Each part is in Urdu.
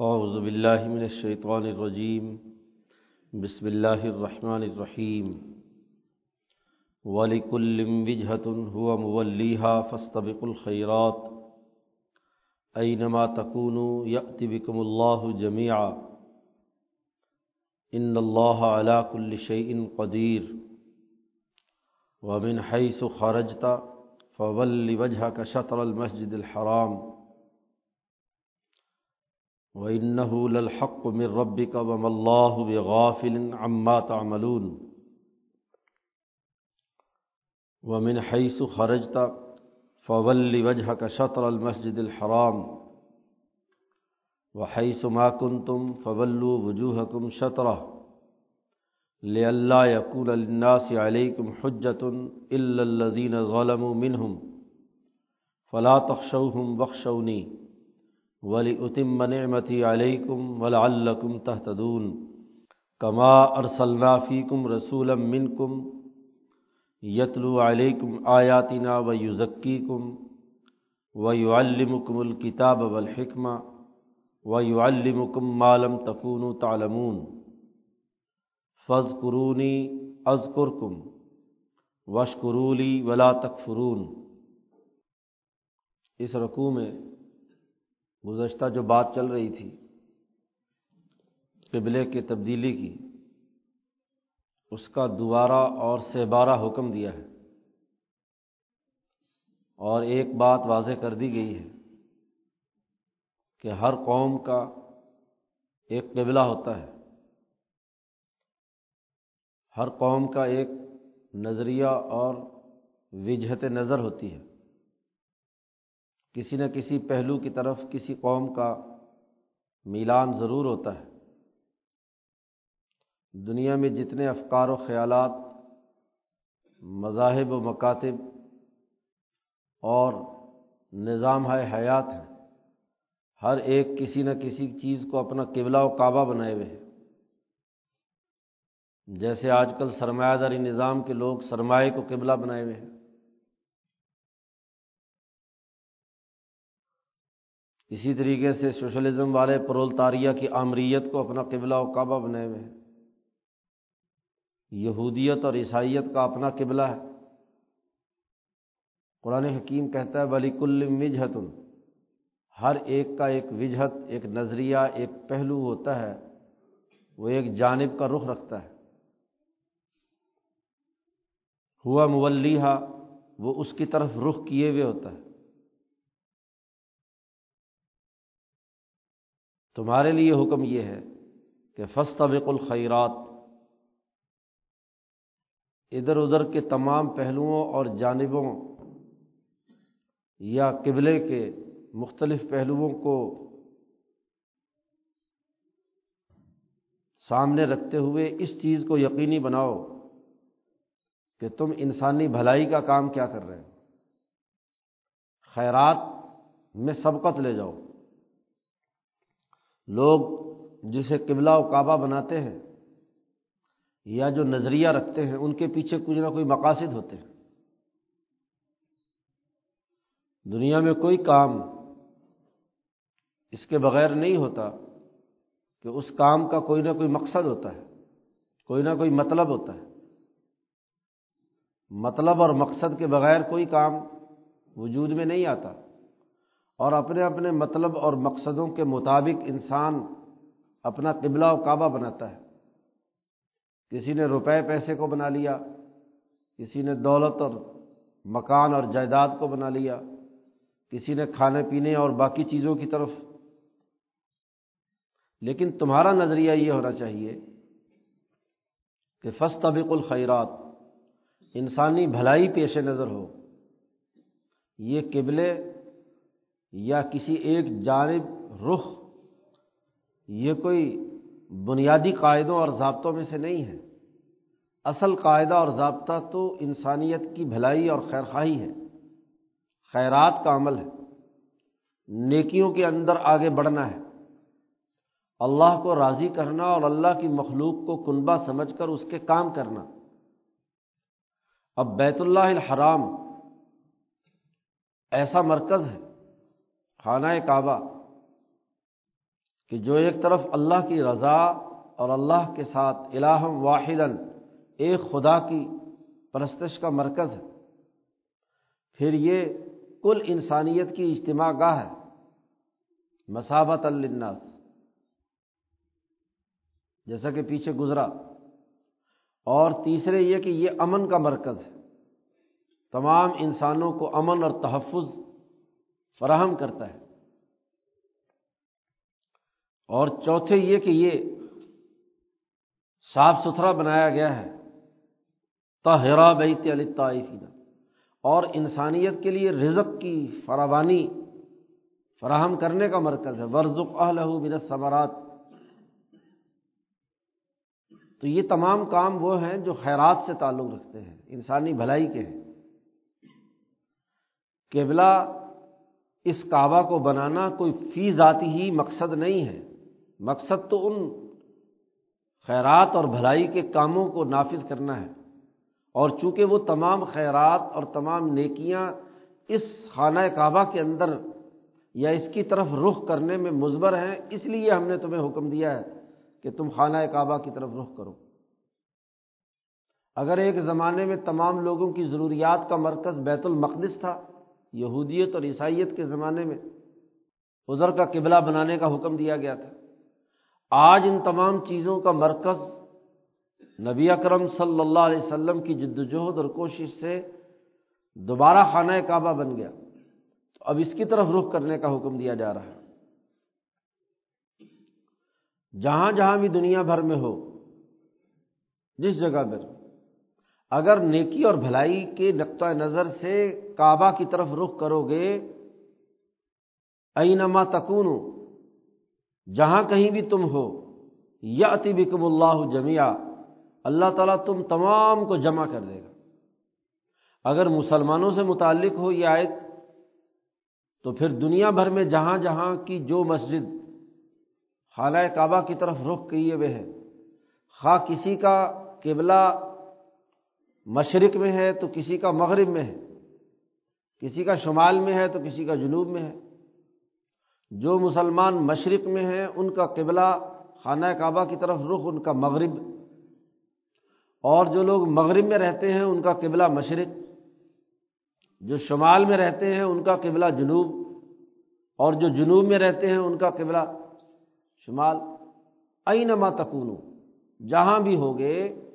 اعوذ باللہ من الشیطان الرجیم، بسم اللہ الرحمن الرحیم۔ وَلِكُلٍ وِجْهَةٌ هُوَ مُوَلِّيهَا فَاسْتَبِقُوا الْخَيْرَاتِ۔ أَيْنَمَا تَكُونُوا يَأْتِ بِكُمُ اللَّهُ جَمِيعًا۔ إِنَّ اللَّهَ عَلَى كُلِّ شَيْءٍ قَدِيرٌ۔ وَمِنْ حَيْثُ خَرَجْتَ فَوَلِّ وَجْهَكَ شَطْرَ الْمَسْجِدِ الْحَرَامِ۔ وَإِنَّهُ لَلْحَقُّ مِنْ رَبِّكَ وَمَا اللَّهُ بِغَافِلٍ عَمَّا تَعْمَلُونَ. وَمِنْ حَيْثُ خَرَجْتَ فَوَلِّ وَجْهَكَ شَطْرَ الْمَسْجِدِ الْحَرَامِ. وَحَيْثُ مَا كُنْتُمْ فَوَلُّوا وُجُوهَكُمْ شَطْرَهُ. لِئَلَّا يَكُونَ لِلنَّاسِ عَلَيْكُمْ حُجَّةٌ إِلَّا الَّذِينَ ظَلَمُوا مِنْهُمْ. فَلَا تَخْشَوْهُمْ وَاخْشَوْنِي. وَلِأُتِمَّ نِعْمَتِي عَلَيْكُمْ وَلَعَلَّكُمْ تَهْتَدُونَ كَمَا أَرْسَلْنَا فِيكُمْ رَسُولًا مِّنْكُمْ یتلو علیکم آیاتنا و یوزکیکم و یعلمکم الکتاب والحکمہ و یعلمکم ما لم تکونوا تعلمون فض قرونی ازکرکم وشکرولی ولا تکفرون اس رقوع میں گزشتہ جو بات چل رہی تھی، قبلے کی تبدیلی کی، اس کا دوبارہ اور سے بارہ حکم دیا ہے۔ اور ایک بات واضح کر دی گئی ہے کہ ہر قوم کا ایک قبلہ ہوتا ہے۔ ہر قوم کا ایک نظریہ اور وجہت نظر ہوتی ہے۔ کسی نہ کسی پہلو کی طرف کسی قوم کا میلان ضرور ہوتا ہے۔ دنیا میں جتنے افکار و خیالات، مذاہب و مکاتب اور نظام ہے حیات ہیں، ہر ایک کسی نہ کسی چیز کو اپنا قبلہ و کعبہ بنائے ہوئے ہیں۔ جیسے آج کل سرمایہ داری نظام کے لوگ سرمایہ کو قبلہ بنائے ہوئے ہیں۔ اسی طریقے سے سوشلزم والے پرولتاریہ کی آمریت کو اپنا قبلہ و کعبہ بنائے ہوئے ہیں۔ یہودیت اور عیسائیت کا اپنا قبلہ ہے۔ قرآن حکیم کہتا ہے بلی کل وجہت ہر ایک کا ایک وجہت، ایک نظریہ، ایک پہلو ہوتا ہے۔ وہ ایک جانب کا رخ رکھتا ہے۔ ہوا مولیہ وہ اس کی طرف رخ کیے ہوئے ہوتا ہے۔ تمہارے لیے حکم یہ ہے کہ فستبق الخیرات، ادھر ادھر کے تمام پہلوؤں اور جانبوں یا قبلے کے مختلف پہلوؤں کو سامنے رکھتے ہوئے اس چیز کو یقینی بناؤ کہ تم انسانی بھلائی کا کام کیا کر رہے ہو۔ خیرات میں سبقت لے جاؤ۔ لوگ جسے قبلہ و کعبہ بناتے ہیں یا جو نظریہ رکھتے ہیں، ان کے پیچھے کچھ نہ کوئی مقاصد ہوتے ہیں۔ دنیا میں کوئی کام اس کے بغیر نہیں ہوتا کہ اس کام کا کوئی نہ کوئی مقصد ہوتا ہے، کوئی نہ کوئی مطلب ہوتا ہے۔ مطلب اور مقصد کے بغیر کوئی کام وجود میں نہیں آتا۔ اور اپنے اپنے مطلب اور مقصدوں کے مطابق انسان اپنا قبلہ و کعبہ بناتا ہے۔ کسی نے روپے پیسے کو بنا لیا، کسی نے دولت اور مکان اور جائیداد کو بنا لیا، کسی نے کھانے پینے اور باقی چیزوں کی طرف۔ لیکن تمہارا نظریہ یہ ہونا چاہیے کہ فس طبق الخیرات، انسانی بھلائی پیش نظر ہو، یہ قبلے یا کسی ایک جانب رخ، یہ کوئی بنیادی قاعدوں اور ضابطوں میں سے نہیں ہے۔ اصل قاعدہ اور ضابطہ تو انسانیت کی بھلائی اور خیر خواہی ہے۔ خیرات کا عمل ہے۔ نیکیوں کے اندر آگے بڑھنا ہے۔ اللہ کو راضی کرنا اور اللہ کی مخلوق کو کنبہ سمجھ کر اس کے کام کرنا۔ اب بیت اللہ الحرام ایسا مرکز ہے خانہ کعبہ، کہ جو ایک طرف اللہ کی رضا اور اللہ کے ساتھ الہم واحد ایک خدا کی پرستش کا مرکز ہے، پھر یہ کل انسانیت کی اجتماع گاہ ہے مساوت الناس جیسا کہ پیچھے گزرا۔ اور تیسرے یہ کہ یہ امن کا مرکز ہے۔ تمام انسانوں کو امن اور تحفظ فراہم کرتا ہے۔ اور چوتھے یہ کہ یہ صاف ستھرا بنایا گیا ہے۔ تہرا بیت علی اور انسانیت کے لیے رزق کی فراوانی فراہم کرنے کا مرکز ہے۔ ورژ اہل بن ثمرات تو یہ تمام کام وہ ہیں جو خیرات سے تعلق رکھتے ہیں، انسانی بھلائی کے ہیں۔ قبلہ اس کعبہ کو بنانا کوئی فی ذاتی ہی مقصد نہیں ہے۔ مقصد تو ان خیرات اور بھلائی کے کاموں کو نافذ کرنا ہے۔ اور چونکہ وہ تمام خیرات اور تمام نیکیاں اس خانہ کعبہ کے اندر یا اس کی طرف رخ کرنے میں مضبر ہیں، اس لیے ہم نے تمہیں حکم دیا ہے کہ تم خانہ کعبہ کی طرف رخ کرو۔ اگر ایک زمانے میں تمام لوگوں کی ضروریات کا مرکز بیت المقدس تھا یہودیت اور عیسائیت کے زمانے میں ادھر کا قبلہ بنانے کا حکم دیا گیا تھا۔ آج ان تمام چیزوں کا مرکز نبی اکرم صلی اللہ علیہ وسلم کی جد وجہد اور کوشش سے دوبارہ خانہ کعبہ بن گیا۔ تو اب اس کی طرف رخ کرنے کا حکم دیا جا رہا ہے۔ جہاں جہاں بھی دنیا بھر میں ہو، جس جگہ پر اگر نیکی اور بھلائی کے نقطۂ نظر سے کعبہ کی طرف رخ کرو گے، اینما تکون جہاں کہیں بھی تم ہو یا بکم اللہ جمیا اللہ تعالیٰ تم تمام کو جمع کر دے گا۔ اگر مسلمانوں سے متعلق ہو یہ آیت، تو پھر دنیا بھر میں جہاں جہاں کی جو مسجد خالہ کعبہ کی طرف رخ کیے ہوئے ہے خواہ کسی کا قبلہ مشرق میں ہے تو کسی کا مغرب میں ہے، کسی کا شمال میں ہے تو کسی کا جنوب میں ہے۔ جو مسلمان مشرق میں ہیں، ان کا قبلہ خانہ کعبہ کی طرف رخ، ان کا مغرب۔ اور جو لوگ مغرب میں رہتے ہیں، ان کا قبلہ مشرق۔ جو شمال میں رہتے ہیں، ان کا قبلہ جنوب۔ اور جو جنوب میں رہتے ہیں، ان کا قبلہ شمال۔ اینما تکون جہاں بھی ہوگے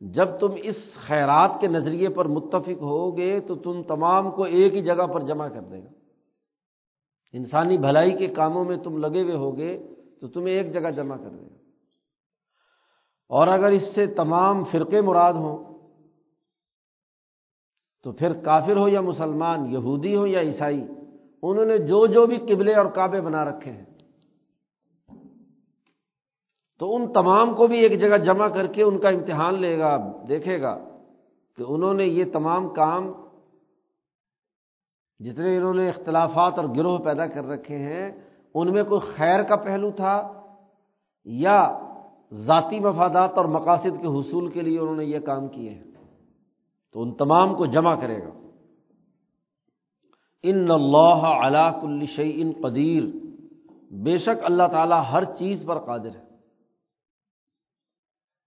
جب تم اس خیرات کے نظریے پر متفق ہوگے تو تم تمام کو ایک ہی جگہ پر جمع کر دے گا۔ انسانی بھلائی کے کاموں میں تم لگے ہوئے ہوگے تو تمہیں ایک جگہ جمع کر دے گا۔ اور اگر اس سے تمام فرقے مراد ہوں تو پھر کافر ہو یا مسلمان، یہودی ہو یا عیسائی، انہوں نے جو جو بھی قبلے اور کعبے بنا رکھے ہیں تو ان تمام کو بھی ایک جگہ جمع کر کے ان کا امتحان لے گا، دیکھے گا کہ انہوں نے یہ تمام کام جتنے انہوں نے اختلافات اور گروہ پیدا کر رکھے ہیں، ان میں کوئی خیر کا پہلو تھا یا ذاتی مفادات اور مقاصد کے حصول کے لیے انہوں نے یہ کام کیے ہیں؟ تو ان تمام کو جمع کرے گا۔ ان اللہ علا کل شعی ان قدیر۔ بے شک اللہ تعالیٰ ہر چیز پر قادر ہے۔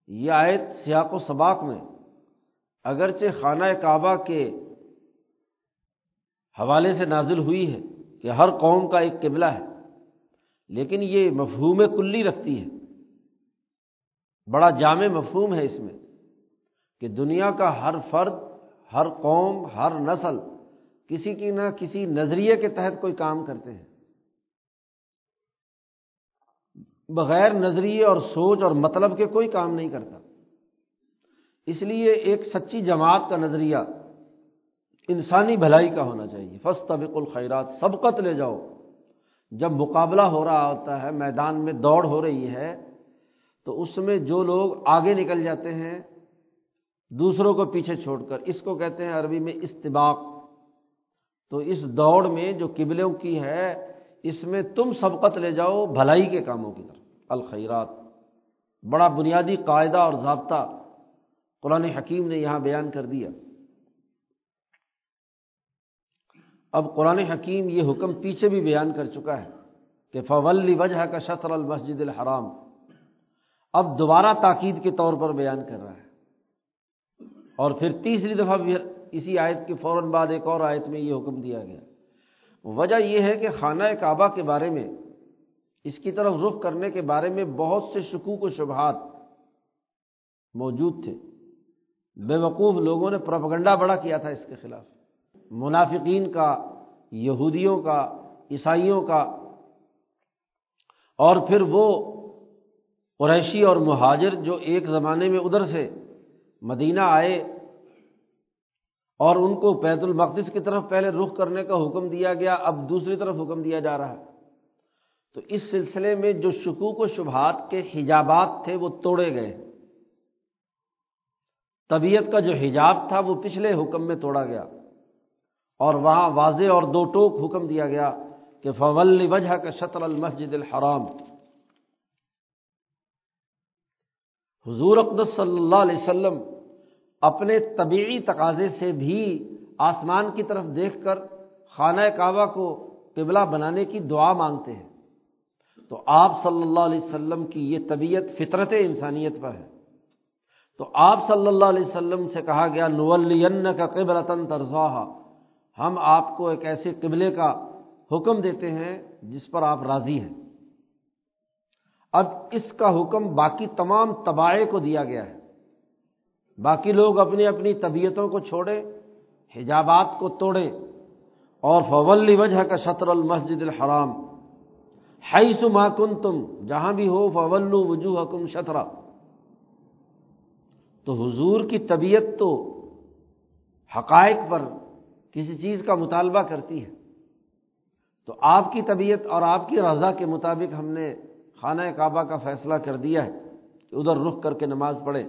یہ آیت سیاق و سباق میں اگرچہ خانہ کعبہ کے حوالے سے نازل ہوئی ہے کہ ہر قوم کا ایک قبلہ ہے، لیکن یہ مفہوم کلی رکھتی ہے۔ بڑا جامع مفہوم ہے اس میں کہ دنیا کا ہر فرد، ہر قوم، ہر نسل کسی کی نہ کسی نظریے کے تحت کوئی کام کرتے ہیں۔ بغیر نظریے اور سوچ اور مطلب کے کوئی کام نہیں کرتا۔ اس لیے ایک سچی جماعت کا نظریہ انسانی بھلائی کا ہونا چاہیے۔ فسط طبق الخیرات، سبقت لے جاؤ۔ جب مقابلہ ہو رہا ہوتا ہے، میدان میں دوڑ ہو رہی ہے، تو اس میں جو لوگ آگے نکل جاتے ہیں، دوسروں کو پیچھے چھوڑ کر، اس کو کہتے ہیں عربی میں استباق۔ تو اس دوڑ میں جو قبلوں کی ہے اس میں تم سبقت لے جاؤ بھلائی کے کاموں کی طرف۔ الخیرات، بڑا بنیادی قاعدہ اور ضابطہ قرآن حکیم نے یہاں بیان کر دیا۔ اب قرآن حکیم یہ حکم پیچھے بھی بیان کر چکا ہے کہ فول وجہ کا شطر المسجد الحرام۔ اب دوبارہ تاکید کے طور پر بیان کر رہا ہے۔ اور پھر تیسری دفعہ اسی آیت کے فوراً بعد ایک اور آیت میں یہ حکم دیا گیا۔ وجہ یہ ہے کہ خانہ کعبہ کے بارے میں، اس کی طرف رخ کرنے کے بارے میں بہت سے شکوک و شبہات موجود تھے۔ بے وقوف لوگوں نے پروپگنڈا بڑا کیا تھا اس کے خلاف۔ منافقین کا، یہودیوں کا، عیسائیوں کا۔ اور پھر وہ قریشی اور مہاجر جو ایک زمانے میں ادھر سے مدینہ آئے اور ان کو بیت المقدس کی طرف پہلے رخ کرنے کا حکم دیا گیا، اب دوسری طرف حکم دیا جا رہا ہے۔ تو اس سلسلے میں جو شکوک و شبہات کے حجابات تھے وہ توڑے گئے۔ طبیعت کا جو حجاب تھا وہ پچھلے حکم میں توڑا گیا۔ اور وہاں واضح اور دو ٹوک حکم دیا گیا کہ فول وجہ کا شطر المسجد الحرام۔ حضور اقدس صلی اللہ علیہ وسلم اپنے طبعی تقاضے سے بھی آسمان کی طرف دیکھ کر خانہ کعبہ کو قبلہ بنانے کی دعا مانگتے ہیں۔ تو آپ صلی اللہ علیہ وسلم کی یہ طبیعت فطرت انسانیت پر ہے۔ تو آپ صلی اللہ علیہ وسلم سے کہا گیا نولین کا قبرتن ترزا ہم آپ کو ایک ایسے قبلے کا حکم دیتے ہیں جس پر آپ راضی ہیں۔ اب اس کا حکم باقی تمام تباہے کو دیا گیا ہے۔ باقی لوگ اپنی اپنی طبیعتوں کو چھوڑیں حجابات کو توڑیں اور فول وجہ کا شطر المسجد الحرام ہائی سما کن تم جہاں بھی ہو فول وجوہ حکم شطرا تو حضور کی طبیعت تو حقائق پر کسی چیز کا مطالبہ کرتی ہے۔ تو آپ کی طبیعت اور آپ کی رضا کے مطابق ہم نے خانہ کعبہ کا فیصلہ کر دیا ہے کہ ادھر رخ کر کے نماز پڑھے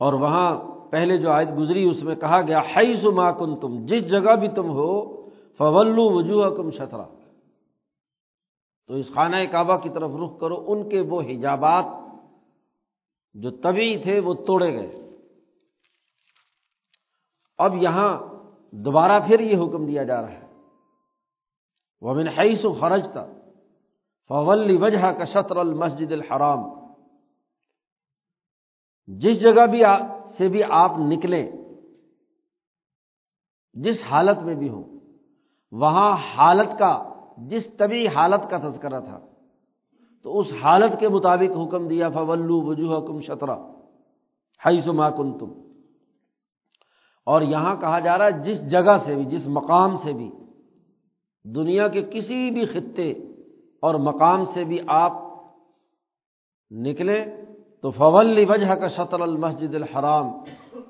اور وہاں پہلے جو آیت گزری اس میں کہا گیا ہائی سما کن تم جس جگہ بھی تم ہو فولو وجوہ کم شطرا۔ تو اس خانہ کعبہ کی طرف رخ کرو، ان کے وہ حجابات جو طبی تھے، وہ توڑے گئے۔ اب یہاں دوبارہ پھر یہ حکم دیا جا رہا ہے۔ وہ من حیث و فرج تھا فولی وجہ کا شطر المسجد الحرام۔ جس جگہ بھی سے بھی آپ نکلیں، جس حالت میں بھی ہوں، وہاں حالت کا، جس طبی حالت کا تذکرہ تھا، تو اس حالت کے مطابق حکم دیا فولو وجوہ کم شطرا ہائی سما کن تم اور یہاں کہا جا رہا ہے، جس جگہ سے بھی، جس مقام سے بھی، دنیا کے کسی بھی خطے اور مقام سے بھی آپ نکلیں تو فول وجہ کا شطر المسجد الحرام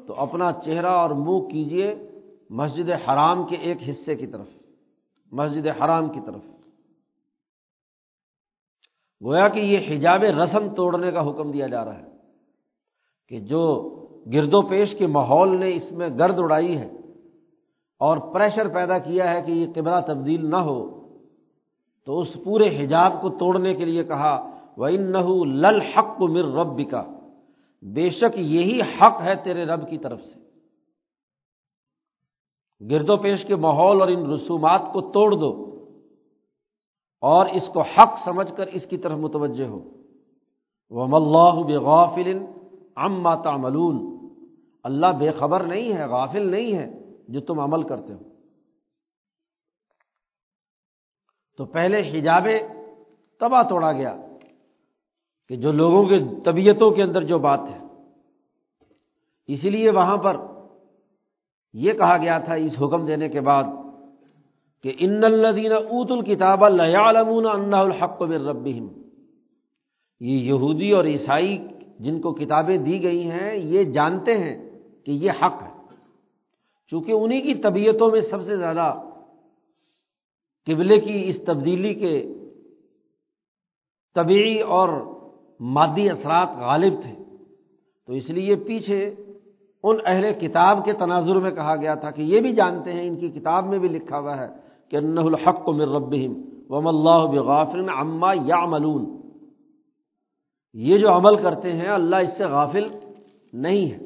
تو اپنا چہرہ اور منہ کیجیے مسجد حرام کے ایک حصے کی طرف، مسجد حرام کی طرف۔ گویا کہ یہ حجاب رسم توڑنے کا حکم دیا جا رہا ہے کہ جو گرد و پیش کے ماحول نے اس میں گرد اڑائی ہے اور پریشر پیدا کیا ہے کہ یہ قبلہ تبدیل نہ ہو، تو اس پورے حجاب کو توڑنے کے لیے کہا وہ ان لل حق مر رب کا بے شک یہی حق ہے تیرے رب کی طرف سے۔ گرد و پیش کے ماحول اور ان رسومات کو توڑ دو اور اس کو حق سمجھ کر اس کی طرف متوجہ ہو۔ وہ اللہ بے غافل عما تعملون۔ اللہ بے خبر نہیں ہے، غافل نہیں ہے جو تم عمل کرتے ہو۔ تو پہلے حجاب تباہ توڑا گیا۔ کہ جو لوگوں کے طبیعتوں کے اندر جو بات ہے۔ اسی لیے وہاں پر یہ کہا گیا تھا اس حکم دینے کے بعد کہ ان الدین اوت الکتاب اللہ الحق بر یہ یہودی اور عیسائی جن کو کتابیں دی گئی ہیں، یہ جانتے ہیں کہ یہ حق ہے۔ چونکہ انہیں کی طبیعتوں میں سب سے زیادہ قبلے کی اس تبدیلی کے طبعی اور مادی اثرات غالب تھے۔ تو اس لیے پیچھے ان اہل کتاب کے تناظر میں کہا گیا تھا کہ یہ بھی جانتے ہیں، ان کی کتاب میں بھی لکھا ہوا ہے کہ انہ الحق کو مر ربہم وم اللہ بغافل عما یا ملون یہ جو عمل کرتے ہیں، اللہ اس سے غافل نہیں ہے۔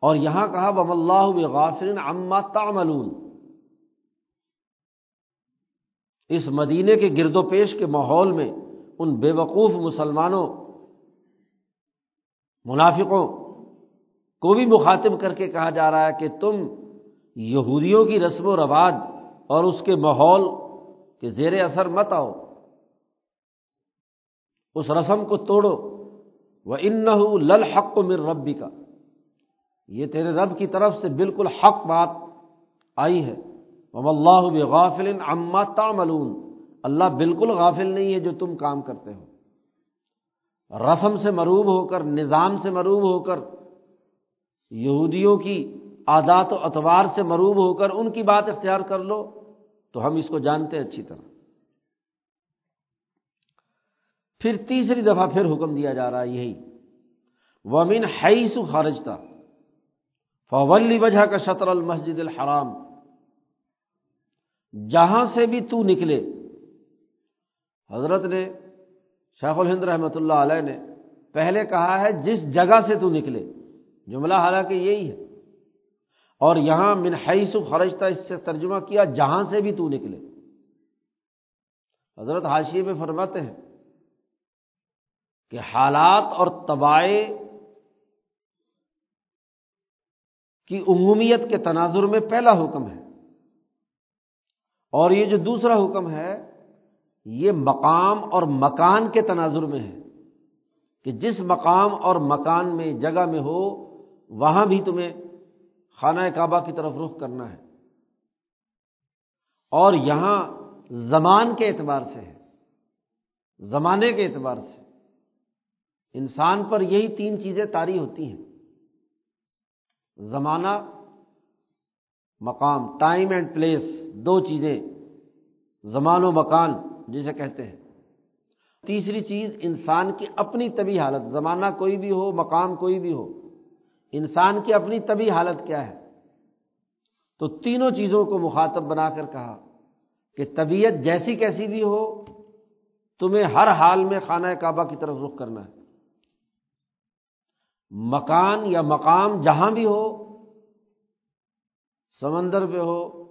اور یہاں کہا وم اللہ بغافل عما تعملون۔ اس مدینے کے گرد و پیش کے ماحول میں ان بے وقوف مسلمانوں، منافقوں کو بھی مخاطب کر کے کہا جا رہا ہے کہ تم یہودیوں کی رسم و رواج اور اس کے ماحول کے زیر اثر مت آؤ۔ اس رسم کو توڑو۔ وہ ان اللہ بالکل غافل نہیں ہے جو تم کام کرتے ہو۔ رسم سے مروب ہو کر، نظام سے مروب ہو کر، یہودیوں کی عادات و اتوار سے مروب ہو کر ان کی بات اختیار کر لو تو ہم اس کو جانتے ہیں اچھی طرح۔ پھر تیسری دفعہ پھر حکم دیا جا رہا ہے یہی۔ ومن ہائی سو خارجتا فولی وجہ کا شطر المسجد الحرام۔ جہاں سے بھی تو نکلے حضرت نے شیخ الہند رحمۃ اللہ علیہ نے پہلے کہا ہے جس جگہ سے تو نکلے، جملہ حالانکہ یہی ہے۔ اور یہاں من حیث خرجتا اس سے ترجمہ کیا، جہاں سے بھی تو نکلے۔ حضرت حاشیے میں فرماتے ہیں کہ حالات اور تباہ کی عمومیت کے تناظر میں پہلا حکم ہے۔ اور یہ جو دوسرا حکم ہے یہ مقام اور مکان کے تناظر میں ہے کہ جس مقام اور مکان میں جگہ میں ہو، وہاں بھی تمہیں خانہ کعبہ کی طرف رخ کرنا ہے۔ اور یہاں زمان کے اعتبار سے ہے۔ زمانے کے اعتبار سے۔ انسان پر یہی تین چیزیں تاری ہوتی ہیں۔ زمانہ، مقام ٹائم اینڈ پلیس دو چیزیں۔ زمان و مکان جسے کہتے ہیں۔ تیسری چیز، انسان کی اپنی طبی حالت، زمانہ کوئی بھی ہو، مقام کوئی بھی ہو، انسان کی اپنی طبی حالت کیا ہے؟ تو تینوں چیزوں کو مخاطب بنا کر کہا کہ طبیعت جیسی کیسی بھی ہو، تمہیں ہر حال میں خانہ کعبہ کی طرف رخ کرنا ہے۔ مکان یا مقام جہاں بھی ہو، سمندر پہ ہو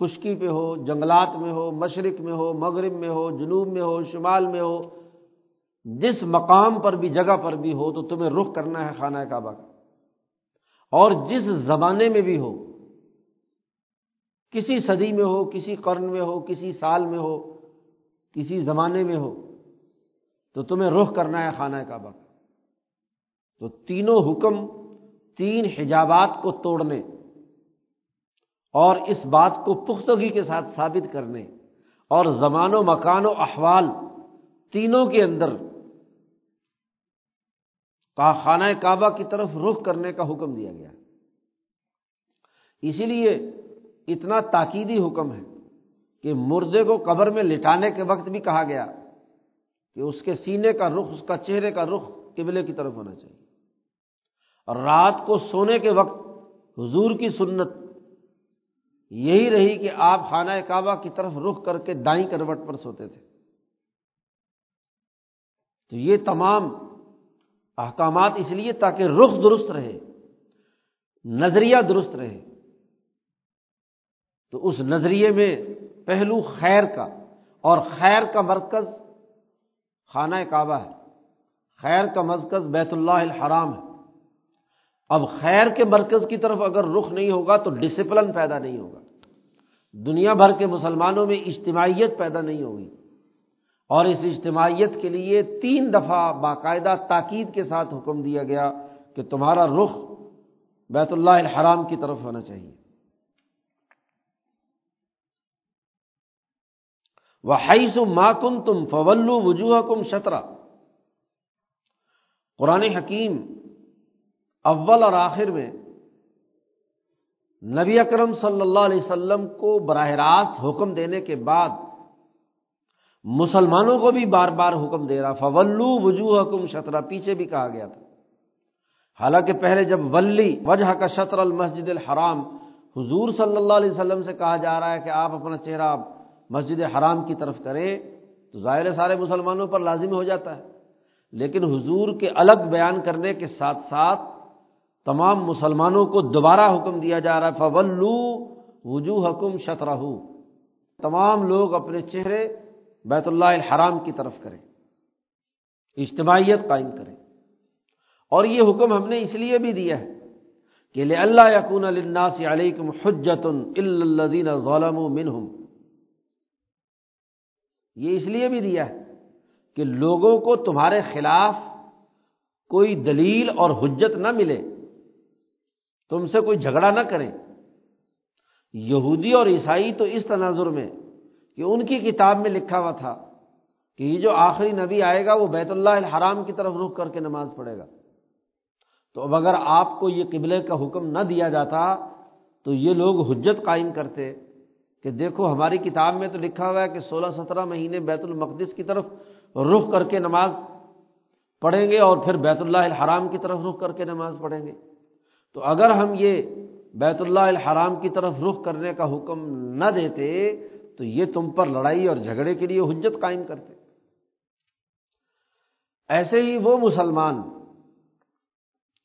خشکی پہ ہو، جنگلات میں ہو، مشرق میں ہو، مغرب میں ہو، جنوب میں ہو، شمال میں ہو، جس مقام پر بھی، جگہ پر بھی ہو، تو تمہیں رخ کرنا ہے خانہ کعبہ کا۔ اور جس زمانے میں بھی ہو، کسی صدی میں ہو، کسی قرن میں ہو، کسی سال میں ہو، کسی زمانے میں ہو، تو تمہیں رخ کرنا ہے خانہ کعبہ۔ کا تو تینوں حکم، تین حجابات کو توڑنے۔ اور اس بات کو پختگی کے ساتھ ثابت کرنے اور زمان و مکان و احوال تینوں کے اندر کا خانہ کعبہ کی طرف رخ کرنے کا حکم دیا گیا۔ اسی لیے اتنا تاکیدی حکم ہے کہ مردے کو قبر میں لٹانے کے وقت بھی کہا گیا کہ اس کے سینے کا رخ، اس کا چہرے کا رخ قبلے کی طرف ہونا چاہیے۔ اور رات کو سونے کے وقت حضور کی سنت یہی رہی کہ آپ خانہ کعبہ کی طرف رخ کر کے دائیں کروٹ پر سوتے تھے۔ تو یہ تمام احکامات اس لیے تاکہ رخ درست رہے، نظریہ درست رہے۔ تو اس نظریے میں پہلو خیر کا اور خیر کا مرکز خانہ کعبہ ہے۔ خیر کا مرکز بیت اللہ الحرام ہے۔ اب خیر کے مرکز کی طرف اگر رخ نہیں ہوگا تو ڈسپلن پیدا نہیں ہوگا۔ دنیا بھر کے مسلمانوں میں اجتماعیت پیدا نہیں ہوگی۔ اور اس اجتماعیت کے لیے تین دفعہ باقاعدہ تاکید کے ساتھ حکم دیا گیا کہ تمہارا رخ بیت اللہ الحرام کی طرف ہونا چاہیے۔ وہ حیث ماکن تم فولو وجوہ کم شطرا۔ قرآن حکیم اول اور آخر میں نبی اکرم صلی اللہ علیہ وسلم کو براہ راست حکم دینے کے بعد مسلمانوں کو بھی بار بار حکم دے رہا، فولو وجوہ حکم شطرا پیچھے بھی کہا گیا تھا۔ حالانکہ پہلے جب ولی وجہ کا شطر المسجد الحرام، حضور صلی اللہ علیہ وسلم سے کہا جا رہا ہے کہ آپ اپنا چہرہ مسجد حرام کی طرف کریں، تو ظاہر سارے مسلمانوں پر لازم ہو جاتا ہے۔ لیکن حضور کے الگ بیان کرنے کے ساتھ ساتھ تمام مسلمانوں کو دوبارہ حکم دیا جا رہا ہے فولو وجو حکم شطرہ تمام لوگ اپنے چہرے بیت اللہ الحرام کی طرف کریں۔ اجتماعیت قائم کریں۔ اور یہ حکم ہم نے اس لیے بھی دیا ہے کہ لے اللہ یقون الناس علیکم حجت الدین ظالم منہم۔ یہ اس لیے بھی دیا ہے کہ لوگوں کو تمہارے خلاف کوئی دلیل اور حجت نہ ملے۔ تم سے کوئی جھگڑا نہ کریں۔ یہودی اور عیسائی تو اس تناظر میں کہ ان کی کتاب میں لکھا ہوا تھا کہ یہ جو آخری نبی آئے گا وہ بیت اللہ الحرام کی طرف رخ کر کے نماز پڑھے گا۔ تو اب اگر آپ کو یہ قبلے کا حکم نہ دیا جاتا تو یہ لوگ حجت قائم کرتے کہ دیکھو ہماری کتاب میں تو لکھا ہوا ہے کہ سولہ سترہ مہینے بیت المقدس کی طرف رخ کر کے نماز پڑھیں گے اور پھر بیت اللہ الحرام کی طرف رخ کر کے نماز پڑھیں گے۔ تو اگر ہم یہ بیت اللہ الحرام کی طرف رخ کرنے کا حکم نہ دیتے تو یہ تم پر لڑائی اور جھگڑے کے لیے حجت قائم کرتے۔ ایسے ہی وہ مسلمان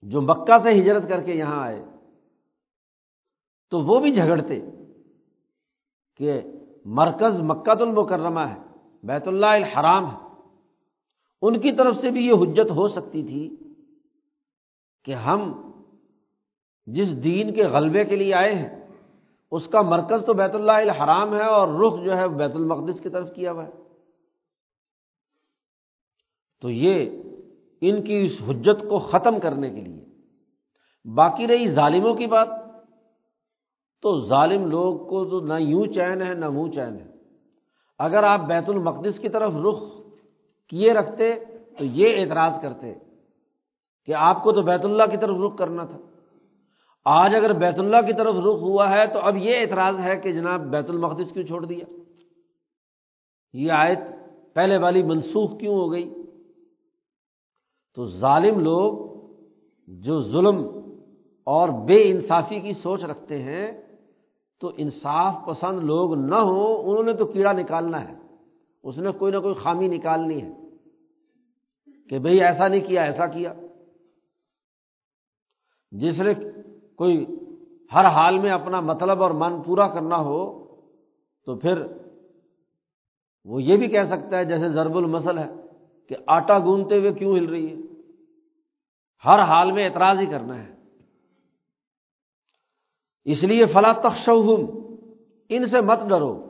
جو مکہ سے ہجرت کر کے یہاں آئے تو وہ بھی جھگڑتے کہ مرکز مکہ المکرمہ ہے، بیت اللہ الحرام ہے۔ ان کی طرف سے بھی یہ حجت ہو سکتی تھی کہ ہم جس دین کے غلبے کے لیے آئے ہیں، اس کا مرکز تو بیت اللہ الحرام ہے اور رخ جو ہے بیت المقدس کی طرف کیا ہوا ہے۔ تو یہ ان کی اس حجت کو ختم کرنے کے لیے۔ باقی رہی ظالموں کی بات۔ تو ظالم لوگ کو تو نہ یوں چین ہے، نہ منہ چین ہے۔ اگر آپ بیت المقدس کی طرف رخ کیے رکھتے تو یہ اعتراض کرتے کہ آپ کو تو بیت اللہ کی طرف رخ کرنا تھا۔ آج اگر بیت اللہ کی طرف رخ ہوا ہے تو اب یہ اعتراض ہے کہ جناب بیت المقدس کیوں چھوڑ دیا؟ یہ آیت پہلے والی منسوخ کیوں ہو گئی؟ تو ظالم لوگ جو ظلم اور بے انصافی کی سوچ رکھتے ہیں، تو انصاف پسند لوگ نہ ہوں، انہوں نے تو کیڑا نکالنا ہے۔ اس نے کوئی نہ کوئی خامی نکالنی ہے کہ بھئی ایسا نہیں کیا، ایسا کیا۔ جس نے کوئی ہر حال میں اپنا مطلب اور من پورا کرنا ہو تو پھر وہ یہ بھی کہہ سکتا ہے جیسے ضرب المسل ہے کہ آٹا گونتے ہوئے کیوں ہل رہی ہے؟ ہر حال میں اعتراض ہی کرنا ہے۔ اس لیے فلا تخشوہم، ان سے مت ڈرو۔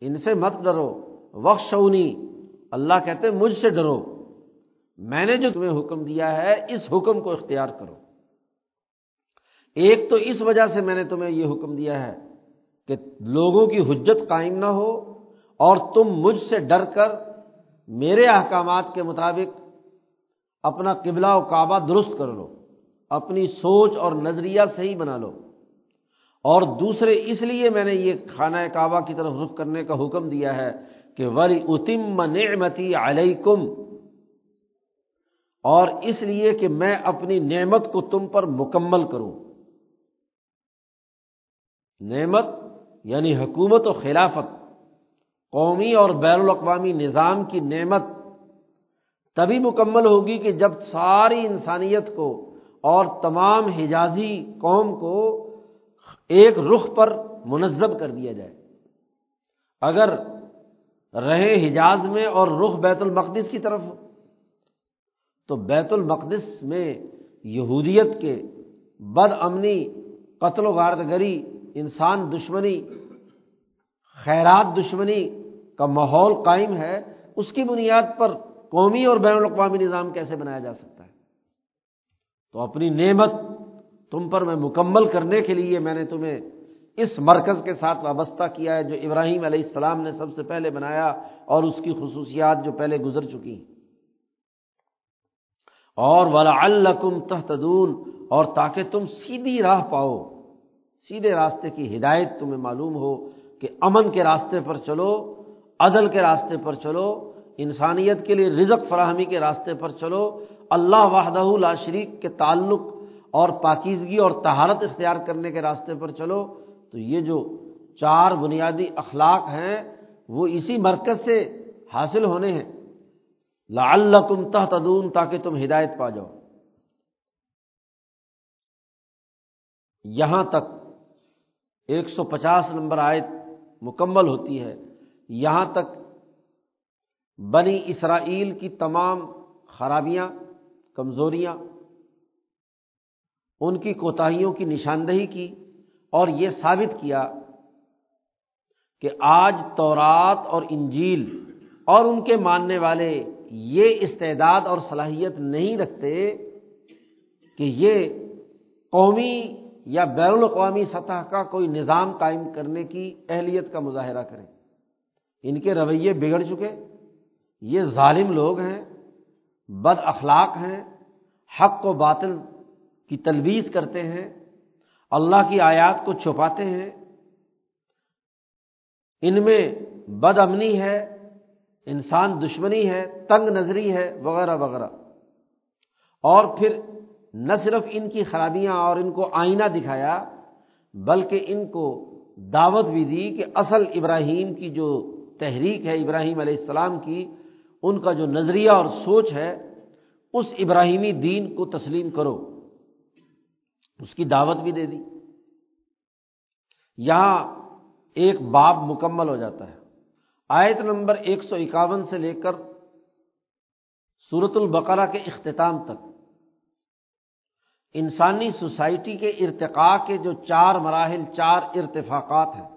ان سے مت ڈرو۔ وقشونی اللہ کہتے مجھ سے ڈرو۔ میں نے جو تمہیں حکم دیا ہے، اس حکم کو اختیار کرو۔ ایک تو اس وجہ سے میں نے تمہیں یہ حکم دیا ہے کہ لوگوں کی حجت قائم نہ ہو اور تم مجھ سے ڈر کر میرے احکامات کے مطابق اپنا قبلہ و کعبہ درست کر لو، اپنی سوچ اور نظریہ صحیح بنا لو۔ اور دوسرے، اس لیے میں نے یہ خانہ کعبہ کی طرف رخ کرنے کا حکم دیا ہے کہ ولی اتم نعمتی علیکم، اور اس لیے کہ میں اپنی نعمت کو تم پر مکمل کروں۔ نعمت یعنی حکومت و خلافت، قومی اور بین الاقوامی نظام کی نعمت، تبھی مکمل ہوگی کہ جب ساری انسانیت کو اور تمام حجازی قوم کو ایک رخ پر منظم کر دیا جائے۔ اگر رہے حجاز میں اور رخ بیت المقدس کی طرف، تو بیت المقدس میں یہودیت کے بد امنی، قتل و غاردگری انسان دشمنی، خیرات دشمنی کا ماحول قائم ہے، اس کی بنیاد پر قومی اور بین الاقوامی نظام کیسے بنایا جا سکتا ہے؟ تو اپنی نعمت تم پر میں مکمل کرنے کے لیے میں نے تمہیں اس مرکز کے ساتھ وابستہ کیا ہے جو ابراہیم علیہ السلام نے سب سے پہلے بنایا اور اس کی خصوصیات جو پہلے گزر چکی اور ولا الکم تحتدون اور تاکہ تم سیدھی راہ پاؤ۔ سیدھے راستے کی ہدایت تمہیں معلوم ہو کہ امن کے راستے پر چلو، عدل کے راستے پر چلو، انسانیت کے لیے رزق فراہمی کے راستے پر چلو، اللہ وحدہ لا شریک کے تعلق اور پاکیزگی اور تہارت اختیار کرنے کے راستے پر چلو۔ تو یہ جو چار بنیادی اخلاق ہیں، وہ اسی مرکز سے حاصل ہونے ہیں۔ لا تم تحتدون تاکہ تم ہدایت پا جاؤ۔ یہاں تک ایک سو پچاس نمبر آیت مکمل ہوتی ہے۔ یہاں تک بنی اسرائیل کی تمام خرابیاں، کمزوریاں، ان کی کوتاہیوں کی نشاندہی کی اور یہ ثابت کیا کہ آج تورات اور انجیل اور ان کے ماننے والے یہ استعداد اور صلاحیت نہیں رکھتے کہ یہ قومی یا بین الاقوامی سطح کا کوئی نظام قائم کرنے کی اہلیت کا مظاہرہ کریں۔ ان کے رویے بگڑ چکے۔ یہ ظالم لوگ ہیں، بد اخلاق ہیں، حق و باطل کی تلویز کرتے ہیں، اللہ کی آیات کو چھپاتے ہیں۔ ان میں بد امنی ہے، انسان دشمنی ہے، تنگ نظری ہے، وغیرہ وغیرہ۔ اور پھر نہ صرف ان کی خرابیاں اور ان کو آئینہ دکھایا، بلکہ ان کو دعوت بھی دی کہ اصل ابراہیم کی جو تحریک ہے، ابراہیم علیہ السلام کی، ان کا جو نظریہ اور سوچ ہے، اس ابراہیمی دین کو تسلیم کرو۔ اس کی دعوت بھی دے دی۔ یہاں ایک باب مکمل ہو جاتا ہے۔ آیت نمبر ایک سو اکاون سے لے کر صورت البقرہ کے اختتام تک۔ انسانی سوسائٹی کے ارتقاء کے جو چار مراحل، چار ارتفاقات ہیں۔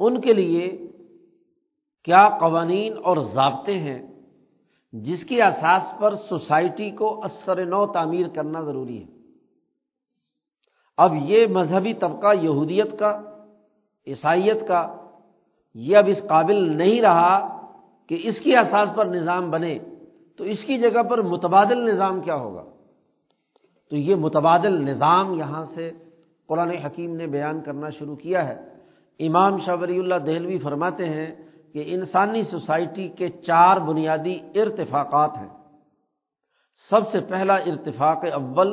ان کے لیے کیا قوانین اور ضابطے ہیں جس کی اساس پر سوسائٹی کو اثر نو تعمیر کرنا ضروری ہے؟ اب یہ مذہبی طبقہ یہودیت کا، عیسائیت کا، یہ اب اس قابل نہیں رہا کہ اس کی اساس پر نظام بنے۔ تو اس کی جگہ پر متبادل نظام کیا ہوگا؟ تو یہ متبادل نظام یہاں سے قرآن حکیم نے بیان کرنا شروع کیا ہے۔ امام شاہ ولی اللہ دہلوی فرماتے ہیں کہ انسانی سوسائٹی کے چار بنیادی ارتفاقات ہیں۔ سب سے پہلا ارتفاق اول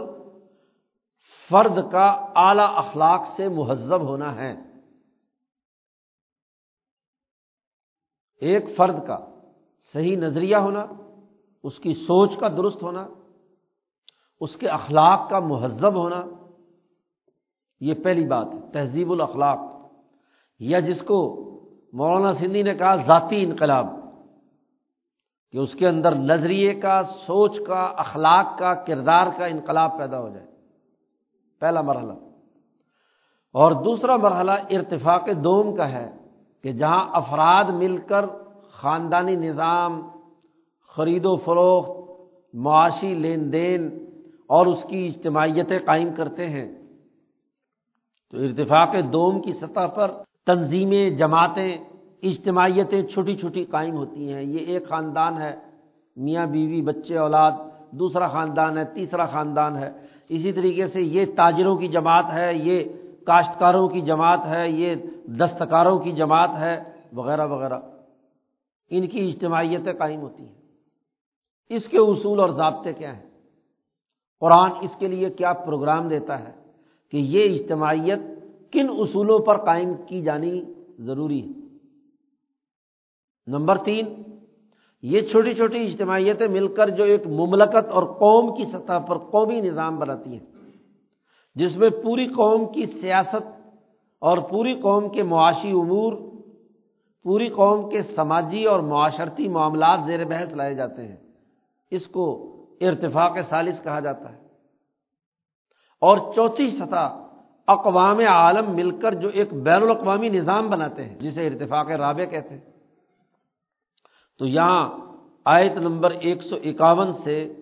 فرد کا اعلی اخلاق سے مہذب ہونا ہے۔ ایک فرد کا صحیح نظریہ ہونا اس کی سوچ کا درست ہونا، اس کے اخلاق کا مہذب ہونا، یہ پہلی بات ہے، تہذیب الاخلاق۔ یا جس کو مولانا سندھی نے کہا، ذاتی انقلاب۔ کہ اس کے اندر نظریے کا، سوچ کا، اخلاق کا، کردار کا انقلاب پیدا ہو جائے۔ پہلا مرحلہ۔ اور دوسرا مرحلہ ارتفاق دوم کا ہے کہ جہاں افراد مل کر خاندانی نظام خرید و فروخت، معاشی لین دین اور اس کی اجتماعیتیں قائم کرتے ہیں۔ تو ارتفاق دوم کی سطح پر تنظیمیں جماعتیں، اجتماعیتیں چھوٹی چھوٹی قائم ہوتی ہیں۔ یہ ایک خاندان ہے، میاں بیوی، بچے، اولاد، دوسرا خاندان ہے، تیسرا خاندان ہے۔ اسی طریقے سے یہ تاجروں کی جماعت ہے، یہ کاشتکاروں کی جماعت ہے، یہ دستکاروں کی جماعت ہے، وغیرہ وغیرہ۔ ان کی اجتماعیتیں قائم ہوتی ہیں۔ اس کے اصول اور ضابطے کیا ہیں؟ قرآن اس کے لیے کیا پروگرام دیتا ہے کہ یہ اجتماعیت کن اصولوں پر قائم کی جانی ضروری ہے؟ نمبر تین، یہ چھوٹی چھوٹی اجتماعیتیں مل کر جو ایک مملکت اور قوم کی سطح پر قومی نظام بناتی ہیں، جس میں پوری قوم کی سیاست اور پوری قوم کے معاشی امور، پوری قوم کے سماجی اور معاشرتی معاملات زیر بحث لائے جاتے ہیں۔ اس کو ارتفاق سالس کہا جاتا ہے۔ اور چوتھی سطح، اقوام عالم مل کر جو ایک بین الاقوامی نظام بناتے ہیں، جسے ارتفاق رابع کہتے ہیں۔ تو یہاں آیت نمبر ایک سو اکاون سے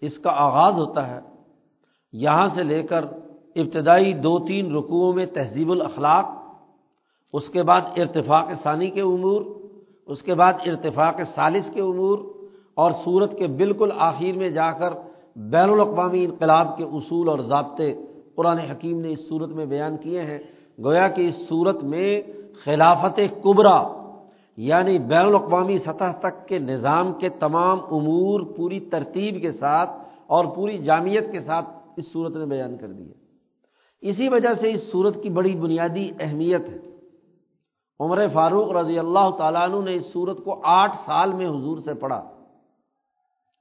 اس کا آغاز ہوتا ہے۔ یہاں سے لے کر ابتدائی دو تین رکوعوں میں تہذیب الاخلاق، اس کے بعد ارتفاق ثانی کے امور، اس کے بعد ارتفاق ثالث کے امور اور صورت کے بالکل آخر میں جا کر بین الاقوامی انقلاب کے اصول اور ضابطے قرآن حکیم نے اس صورت میں بیان کیے ہیں۔ گویا کہ اس صورت میں خلافت کبرا یعنی بین الاقوامی سطح تک کے نظام کے تمام امور پوری ترتیب کے ساتھ اور پوری جامعت کے ساتھ اس صورت نے بیان کر دیے اسی وجہ سے اس صورت کی بڑی بنیادی اہمیت ہے۔ عمر فاروق رضی اللہ تعالیٰ عنہ نے اس صورت کو آٹھ سال میں حضور سے پڑھا۔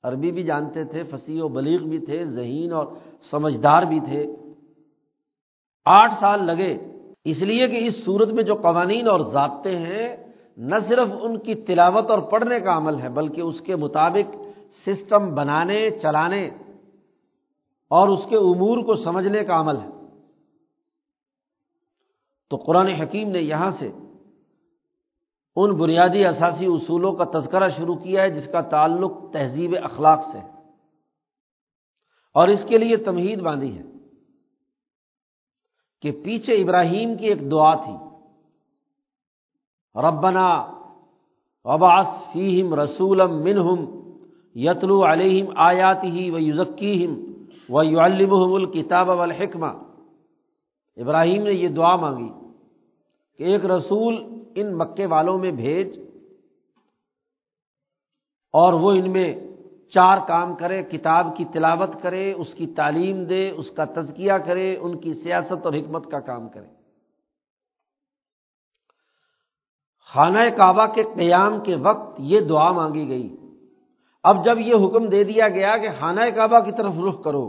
عربی بھی جانتے تھے، فصیح و بلیغ بھی تھے، ذہین اور سمجھدار بھی تھے۔ آٹھ سال لگے، اس لیے کہ اس صورت میں جو قوانین اور ضابطے ہیں، نہ صرف ان کی تلاوت اور پڑھنے کا عمل ہے، بلکہ اس کے مطابق سسٹم بنانے، چلانے اور اس کے امور کو سمجھنے کا عمل ہے۔ تو قرآن حکیم نے یہاں سے ان بنیادی اثاثی اصولوں کا تذکرہ شروع کیا ہے جس کا تعلق تہذیب اخلاق سے اور اس کے لیے تمہید باندھی ہے کہ پیچھے ابراہیم کی ایک دعا تھی۔ ربنا وباس فیم رسولم منہم یتلو علیہم آیات ہی و یوزکیم و یو الکتاب والحکمہ۔ ابراہیم نے یہ دعا مانگی کہ ایک رسول ان مکے والوں میں بھیج اور وہ ان میں چار کام کرے، کتاب کی تلاوت کرے، اس کی تعلیم دے، اس کا تزکیہ کرے، ان کی سیاست اور حکمت کا کام کرے۔ خانہ کعبہ کے قیام کے وقت یہ دعا مانگی گئی۔ اب جب یہ حکم دے دیا گیا کہ خانہ کعبہ کی طرف رخ کرو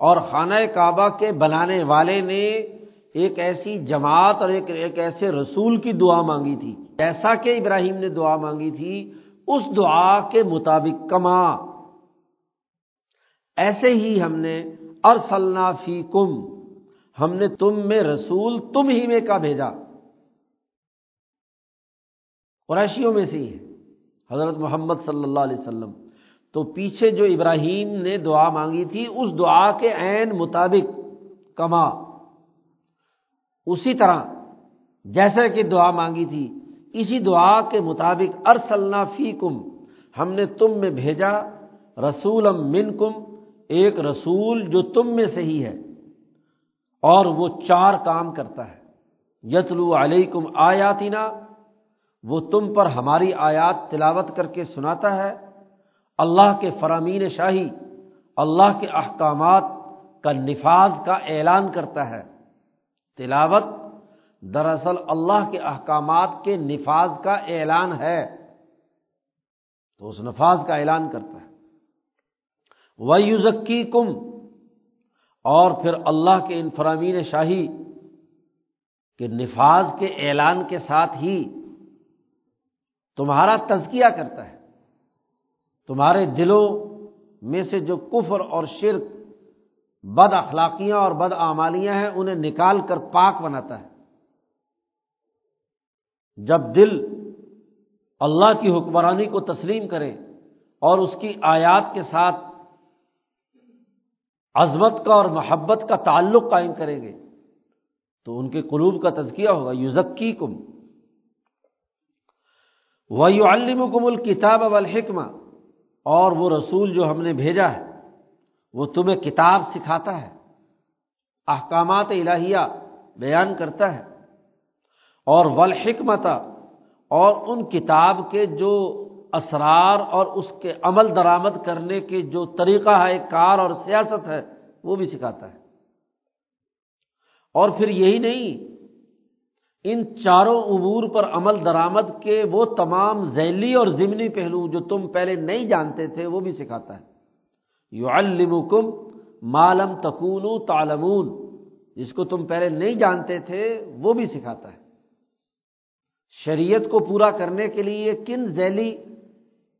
اور خانہ کعبہ کے بنانے والے نے ایک ایسی جماعت اور ایک ایک ایسے رسول کی دعا مانگی تھی، جیسا کہ ابراہیم نے دعا مانگی تھی، اس دعا کے مطابق کما۔ ایسے ہی ہم نے ارسلنا فی کم ہم نے تم میں رسول تم ہی میں کا بھیجا۔ قریشیوں میں سے ہی ہے حضرت محمد صلی اللہ علیہ وسلم۔ تو پیچھے جو ابراہیم نے دعا مانگی تھی، اس دعا کے عین مطابق کما۔ اسی طرح جیسا کہ دعا مانگی تھی، اسی دعا کے مطابق ارسلنا فی کم ہم نے تم میں بھیجا رسول من کم ایک رسول جو تم میں سے ہی ہے، اور وہ چار کام کرتا ہے۔ یتلو علیکم آیاتنا، وہ تم پر ہماری آیات تلاوت کر کے سناتا ہے۔ اللہ کے فرامین شاہی، اللہ کے احکامات کا نفاذ کا اعلان کرتا ہے۔ تلاوت دراصل اللہ کے احکامات کے نفاذ کا اعلان ہے۔ تو اس نفاذ کا اعلان کرتا ہے۔ وہ یوزکی کم اور پھر اللہ کے انفرامین شاہی کے نفاذ کے اعلان کے ساتھ ہی تمہارا تزکیہ کرتا ہے۔ تمہارے دلوں میں سے جو کفر اور شرک بد اخلاقیاں اور بد اعمالیاں ہیں، انہیں نکال کر پاک بناتا ہے۔ جب دل اللہ کی حکمرانی کو تسلیم کرے اور اس کی آیات کے ساتھ عظمت کا اور محبت کا تعلق قائم کریں گے، تو ان کے قلوب کا تزکیہ ہوگا۔ یوزکی کم وہ یو الکم الکتاب والحکمہ، اور وہ رسول جو ہم نے بھیجا ہے۔ وہ تمہیں کتاب سکھاتا ہے، احکامات الہیہ بیان کرتا ہے، اور ولحکمت اور ان کتاب کے جو اسرار اور اس کے عمل درآمد کرنے کے جو طریقہ ہے، کار اور سیاست ہے، وہ بھی سکھاتا ہے۔ اور پھر یہی نہیں، ان چاروں امور پر عمل درآمد کے وہ تمام ذیلی اور ضمنی پہلو جو تم پہلے نہیں جانتے تھے، وہ بھی سکھاتا ہے۔ یو المکم مالم تکون تالمون جس کو تم پہلے نہیں جانتے تھے، وہ بھی سکھاتا ہے۔ شریعت کو پورا کرنے کے لیے کن ذیلی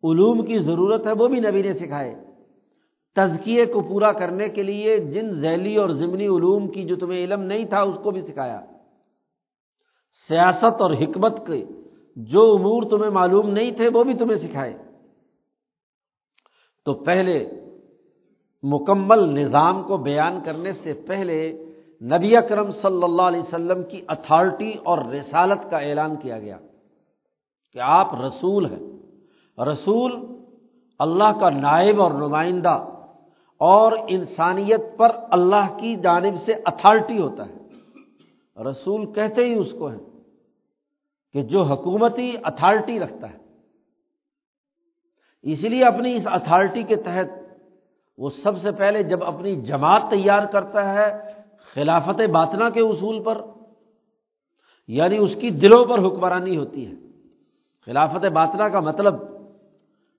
علوم کی ضرورت ہے، وہ بھی نبی نے سکھائے۔ تزکیے کو پورا کرنے کے لیے جن ذیلی اور ضمنی علوم کی جو تمہیں علم نہیں تھا، اس کو بھی سکھایا۔ سیاست اور حکمت کے جو امور تمہیں معلوم نہیں تھے، وہ بھی تمہیں سکھائے۔ تو پہلے مکمل نظام کو بیان کرنے سے پہلے نبی اکرم صلی اللہ علیہ وسلم کی اتھارٹی اور رسالت کا اعلان کیا گیا کہ آپ رسول ہیں۔ رسول اللہ کا نائب اور نمائندہ اور انسانیت پر اللہ کی جانب سے اتھارٹی ہوتا ہے۔ رسول کہتے ہی اس کو ہے کہ جو حکومتی اتھارٹی رکھتا ہے۔ اس لیے اپنی اس اتھارٹی کے تحت وہ سب سے پہلے جب اپنی جماعت تیار کرتا ہے خلافت باطنا کے اصول پر یعنی اس کی دلوں پر حکمرانی ہوتی ہے۔ خلافت باطنا کا مطلب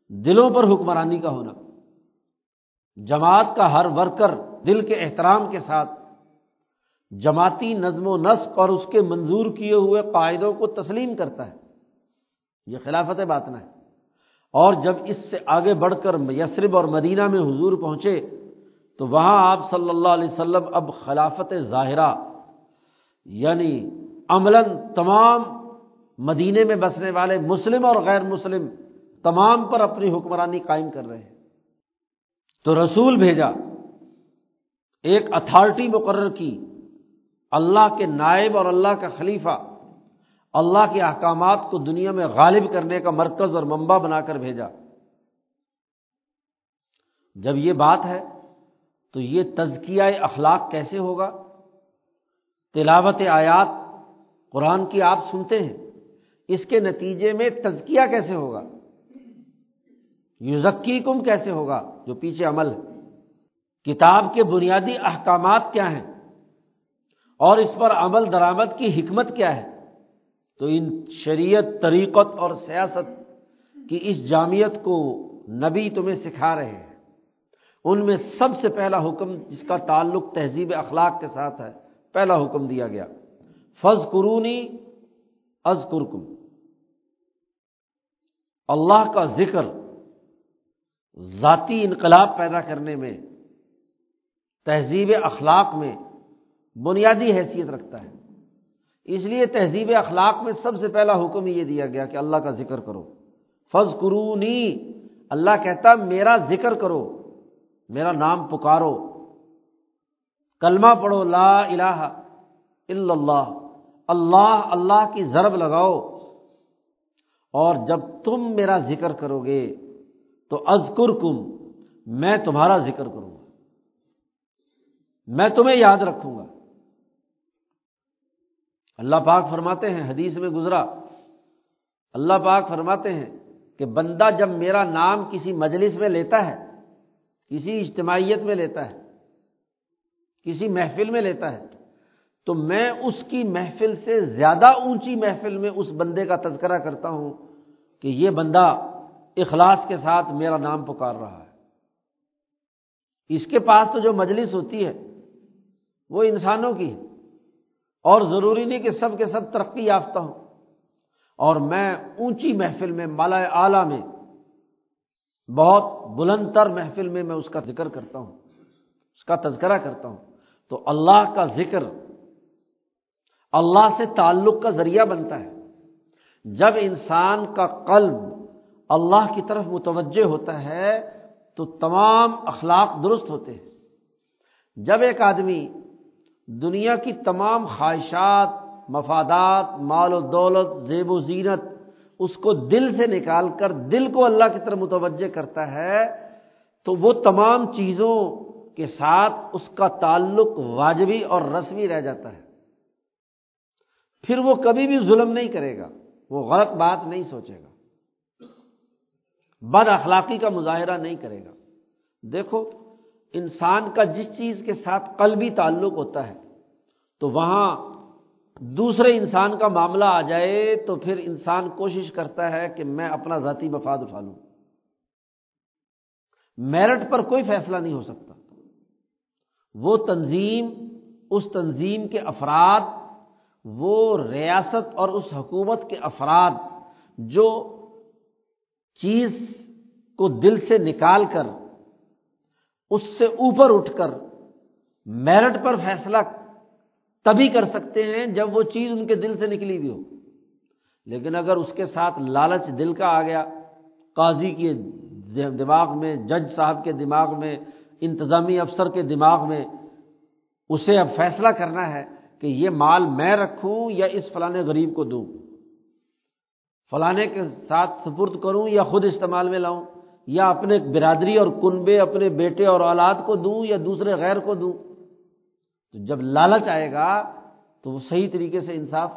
دلوں پر حکمرانی کا ہونا۔ جماعت کا ہر ورکر دل کے احترام کے ساتھ جماعتی نظم و نسق اور اس کے منظور کیے ہوئے قاعدوں کو تسلیم کرتا ہے۔ یہ خلافت بات نہ ہے۔ اور جب اس سے آگے بڑھ کر یسرب اور مدینہ میں حضور پہنچے، تو وہاں آپ صلی اللہ علیہ وسلم اب خلافت ظاہرہ یعنی عملاً تمام مدینے میں بسنے والے مسلم اور غیر مسلم تمام پر اپنی حکمرانی قائم کر رہے ہیں۔ تو رسول بھیجا، ایک اتھارٹی مقرر کی، اللہ کے نائب اور اللہ کا خلیفہ اللہ کے احکامات کو دنیا میں غالب کرنے کا مرکز اور منبع بنا کر بھیجا۔ جب یہ بات ہے، تو یہ تزکیہ اخلاق کیسے ہوگا؟ تلاوت آیات قرآن کی آپ سنتے ہیں، اس کے نتیجے میں تزکیہ کیسے ہوگا؟ یوزکی کم کیسے ہوگا؟ جو پیچھے عمل ہے۔ کتاب کے بنیادی احکامات کیا ہیں؟ اور اس پر عمل درآمد کی حکمت کیا ہے؟ تو ان شریعت طریقت اور سیاست کی اس جامعت کو نبی تمہیں سکھا رہے ہیں۔ ان میں سب سے پہلا حکم جس کا تعلق تہذیب اخلاق کے ساتھ ہے، پہلا حکم دیا گیا۔ فض قرونی از کرکم اللہ کا ذکر ذاتی انقلاب پیدا کرنے میں، تہذیب اخلاق میں بنیادی حیثیت رکھتا ہے۔ اس لیے تہذیب اخلاق میں سب سے پہلا حکم یہ دیا گیا کہ اللہ کا ذکر کرو۔ فض قرونی اللہ کہتا میرا ذکر کرو، میرا نام پکارو۔ کلمہ پڑھو، لا الہ الا اللہ اللہ اللہ کی ضرب لگاؤ۔ اور جب تم میرا ذکر کرو گے تو ازکر کم میں تمہارا ذکر کروں گا۔ میں تمہیں یاد رکھوں گا۔ اللہ پاک فرماتے ہیں، حدیث میں گزرا۔ اللہ پاک فرماتے ہیں کہ بندہ جب میرا نام کسی مجلس میں لیتا ہے، کسی اجتماعیت میں لیتا ہے، کسی محفل میں لیتا ہے، تو میں اس کی محفل سے زیادہ اونچی محفل میں اس بندے کا تذکرہ کرتا ہوں کہ یہ بندہ اخلاص کے ساتھ میرا نام پکار رہا ہے۔ اس کے پاس تو جو مجلس ہوتی ہے، وہ انسانوں کی ہے۔ اور ضروری نہیں کہ سب کے سب ترقی یافتہ ہوں۔ اور میں اونچی محفل میں مالا اعلیٰ میں، بہت بلند تر محفل میں میں اس کا ذکر کرتا ہوں، اس کا تذکرہ کرتا ہوں۔ تو اللہ کا ذکر اللہ سے تعلق کا ذریعہ بنتا ہے۔ جب انسان کا قلب اللہ کی طرف متوجہ ہوتا ہے، تو تمام اخلاق درست ہوتے ہیں۔ جب ایک آدمی دنیا کی تمام خواہشات، مفادات، مال و دولت، زیب و زینت، اس کو دل سے نکال کر، دل کو اللہ کی طرف متوجہ کرتا ہے، تو وہ تمام چیزوں کے ساتھ اس کا تعلق واجبی اور رسمی رہ جاتا ہے۔ پھر وہ کبھی بھی ظلم نہیں کرے گا، وہ غلط بات نہیں سوچے گا۔ بد اخلاقی کا مظاہرہ نہیں کرے گا۔ دیکھو انسان کا جس چیز کے ساتھ قلبی تعلق ہوتا ہے، تو وہاں دوسرے انسان کا معاملہ آ جائے تو پھر انسان کوشش کرتا ہے کہ میں اپنا ذاتی مفاد اٹھا لوں۔ میرٹ پر کوئی فیصلہ نہیں ہو سکتا۔ وہ تنظیم، اس تنظیم کے افراد، وہ ریاست اور اس حکومت کے افراد جو چیز کو دل سے نکال کر اس سے اوپر اٹھ کر میرٹ پر فیصلہ تبھی کر سکتے ہیں جب وہ چیز ان کے دل سے نکلی ہوئی ہو۔ لیکن اگر اس کے ساتھ لالچ دل کا آ گیا، قاضی کے دماغ میں، جج صاحب کے دماغ میں، انتظامی افسر کے دماغ میں اسے اب فیصلہ کرنا ہے کہ یہ مال میں رکھوں یا اس فلاں غریب کو دوں۔ فلانے کے ساتھ سپرد کروں یا خود استعمال میں لاؤں۔ یا اپنے برادری اور کنبے، اپنے بیٹے اور اولاد کو دوں یا دوسرے غیر کو دوں؟ تو جب لالچ آئے گا تو وہ صحیح طریقے سے انصاف،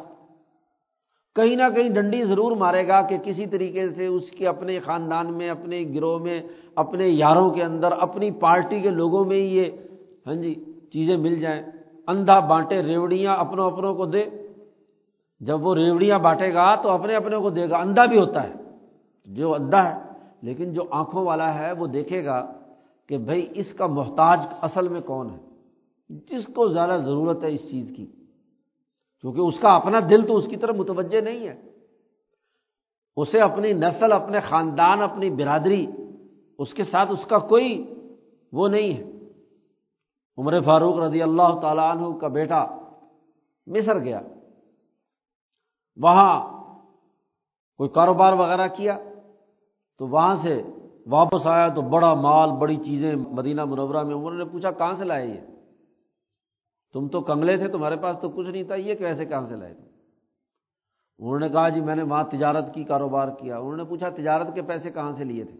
کہیں نہ کہیں ڈنڈی ضرور مارے گا کہ کسی طریقے سے اس کے اپنے خاندان میں، اپنے گروہ میں، اپنے یاروں کے اندر، اپنی پارٹی کے لوگوں میں ہی یہ ہاں جی چیزیں مل جائیں۔ اندھا بانٹے ریوڑیاں اپنوں اپنوں کو دے۔ جب وہ ریوڑیاں بانٹے گا تو اپنے اپنے کو دے گا۔ اندھا بھی ہوتا ہے۔ جو اندھا ہے لیکن جو آنکھوں والا ہے وہ دیکھے گا کہ بھائی اس کا محتاج اصل میں کون ہے؟ جس کو زیادہ ضرورت ہے اس چیز کی۔ کیونکہ اس کا اپنا دل تو اس کی طرف متوجہ نہیں ہے۔ اسے اپنی نسل، اپنے خاندان، اپنی برادری، اس کے ساتھ اس کا کوئی وہ نہیں ہے۔ عمر فاروق رضی اللہ تعالیٰ عنہ کا بیٹا مصر گیا۔ وہاں کوئی کاروبار وغیرہ کیا۔ تو وہاں سے واپس آیا تو بڑا مال، بڑی چیزیں مدینہ منورہ میں عمر نے پوچھا کہاں سے لائے یہ؟ تم تو کنگلے تھے، تمہارے پاس تو کچھ نہیں تھا، یہ کیسے کہاں سے لائے انہوں نے کہا جی میں نے وہاں تجارت کی، کاروبار کیا۔ انہوں نے پوچھا تجارت کے پیسے کہاں سے لیے تھے؟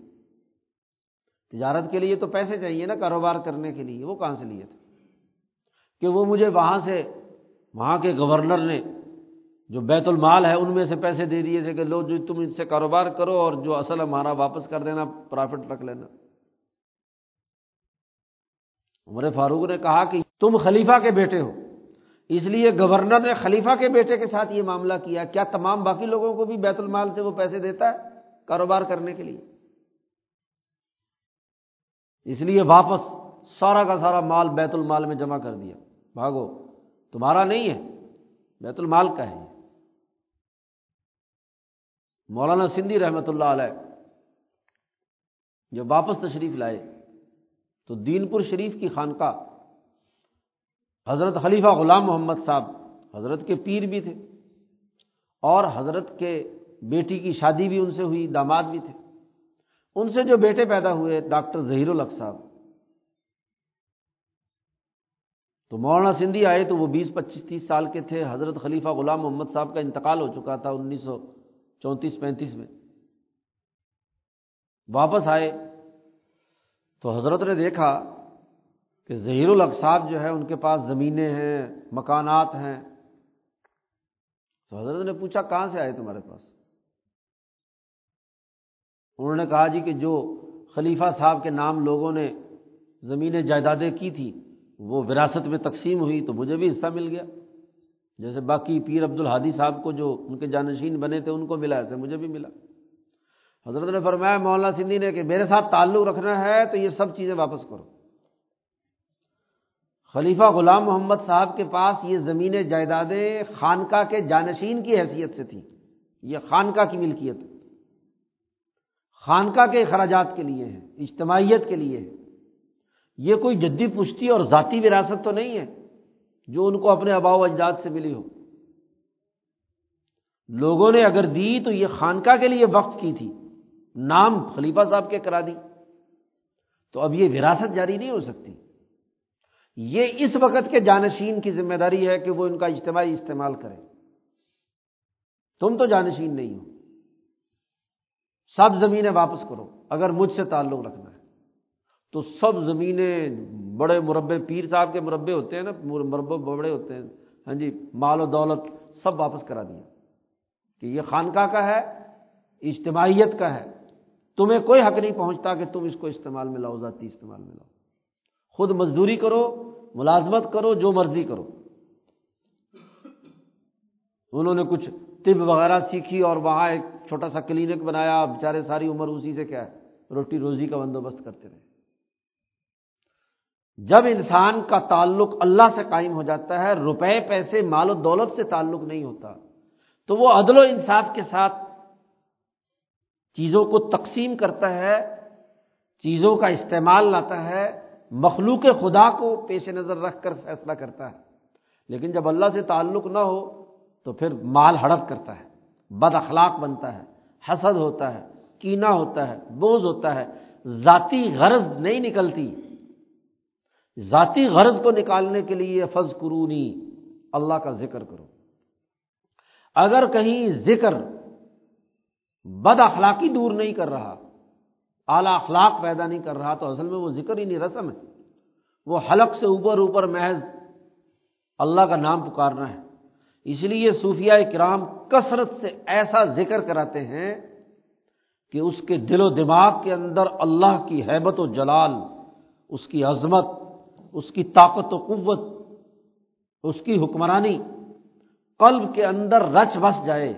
تجارت کے لیے تو پیسے چاہیے نا کاروبار کرنے کے لیے، وہ کہاں سے لیے تھے؟ کہ وہ مجھے وہاں سے، وہاں کے گورنر نے جو بیت المال ہے ان میں سے پیسے دے دیے تھے کہ لو جو تم ان سے کاروبار کرو اور جو اصل ہے ہمارا واپس کر دینا پرافٹ رکھ لینا۔ عمر فاروق نے کہا کہ تم خلیفہ کے بیٹے ہو۔ اس لیے گورنر نے خلیفہ کے بیٹے کے ساتھ یہ معاملہ کیا۔ کیا تمام باقی لوگوں کو بھی بیت المال سے وہ پیسے دیتا ہے کاروبار کرنے کے لیے؟ اس لیے واپس سارا کا سارا مال بیت المال میں جمع کر دیا۔ بھاگو، تمہارا نہیں ہے، بیت المال کا ہے۔ مولانا سندھی رحمۃ اللہ علیہ جب واپس تشریف لائے تو دین پور شریف کی خانقاہ حضرت خلیفہ غلام محمد صاحب حضرت کے پیر بھی تھے اور حضرت کے بیٹی کی شادی بھی ان سے ہوئی، داماد بھی تھے۔ ان سے جو بیٹے پیدا ہوئے، ڈاکٹر ظہیر الق صاحب۔ تو مولانا سندھی آئے تو وہ بیس، پچیس، تیس سال کے تھے۔ حضرت خلیفہ غلام محمد صاحب کا انتقال ہو چکا تھا انیس سو چونتیس پینتیس میں۔ واپس آئے تو حضرت نے دیکھا کہ ظہیر القصاب جو ہے ان کے پاس زمینیں ہیں، مکانات ہیں۔ تو حضرت نے پوچھا، کہاں سے آئے تمہارے پاس؟ انہوں نے کہا جی کہ جو خلیفہ صاحب کے نام لوگوں نے زمینیں جائیدادیں کی تھی، وہ وراثت میں تقسیم ہوئی تو مجھے بھی حصہ مل گیا۔ جیسے باقی پیر عبد الحادی صاحب کو جو ان کے جانشین بنے تھے، ان کو ملا ایسے مجھے بھی ملا۔ حضرت نے فرمایا، مولانا سندھی نے کہ میرے ساتھ تعلق رکھنا ہے تو یہ سب چیزیں واپس کرو۔ خلیفہ غلام محمد صاحب کے پاس یہ زمینیں، جائیدادیں خانقاہ کے جانشین کی حیثیت سے تھیں۔ یہ خانقاہ کی ملکیت۔ خانقاہ کے اخراجات کے لیے ہے اجتماعیت کے لیے ہے یہ کوئی جدی پشتی اور ذاتی وراثت تو نہیں ہے۔ جو ان کو اپنے آبا و اجداد سے ملی ہو۔ لوگوں نے اگر دی تو یہ خانقاہ کے لیے وقت کی تھی۔ نام خلیفہ صاحب کے کرا دی۔ تو اب یہ وراثت جاری نہیں ہو سکتی۔ یہ اس وقت کے جانشین کی ذمہ داری ہے کہ وہ ان کا اجتماعی استعمال کرے۔ تم تو جانشین نہیں ہو۔ سب زمینیں واپس کرو۔ اگر مجھ سے تعلق رکھنا ہے تو سب زمینیں بڑے مربے پیر صاحب کے مربے ہوتے ہیں نا مربے بڑے ہوتے ہیں۔ ہاں جی مال و دولت سب واپس کرا دیا۔ کہ یہ خانقاہ کا ہے، اجتماعیت کا ہے۔ تمہیں کوئی حق نہیں پہنچتا کہ تم اس کو استعمال میں لاؤ، ذاتی استعمال میں لاؤ۔ خود مزدوری کرو، ملازمت کرو، جو مرضی کرو۔ انہوں نے کچھ طب وغیرہ سیکھی اور وہاں ایک چھوٹا سا کلینک بنایا۔ بیچارے ساری عمر اسی سے کیا ہے، روٹی روزی کا بندوبست کرتے رہے۔ جب انسان کا تعلق اللہ سے قائم ہو جاتا ہے، روپے، پیسے، مال و دولت سے تعلق نہیں ہوتا، تو وہ عدل و انصاف کے ساتھ چیزوں کو تقسیم کرتا ہے، چیزوں کا استعمال لاتا ہے، مخلوق خدا کو پیش نظر رکھ کر فیصلہ کرتا ہے۔ لیکن جب اللہ سے تعلق نہ ہو، تو پھر مال ہڑپ کرتا ہے، بد اخلاق بنتا ہے، حسد ہوتا ہے کینا ہوتا ہے، بوجھ ہوتا ہے، ذاتی غرض نہیں نکلتی۔ ذاتی غرض کو نکالنے کے لیے فض قرونی اللہ کا ذکر کرو۔ اگر کہیں ذکر بد اخلاقی دور نہیں کر رہا، اعلیٰ اخلاق پیدا نہیں کر رہا، تو اصل میں وہ ذکر ہی نہیں، رسم ہے۔ وہ حلق سے اوپر اوپر محض اللہ کا نام پکارنا ہے۔ اس لیے صوفیہ کرام کثرت سے ایسا ذکر کراتے ہیں کہ اس کے دل و دماغ کے اندر اللہ کی حیبت و جلال، اس کی عظمت اس کی طاقت و قوت، اس کی حکمرانی قلب کے اندر رچ بس جائے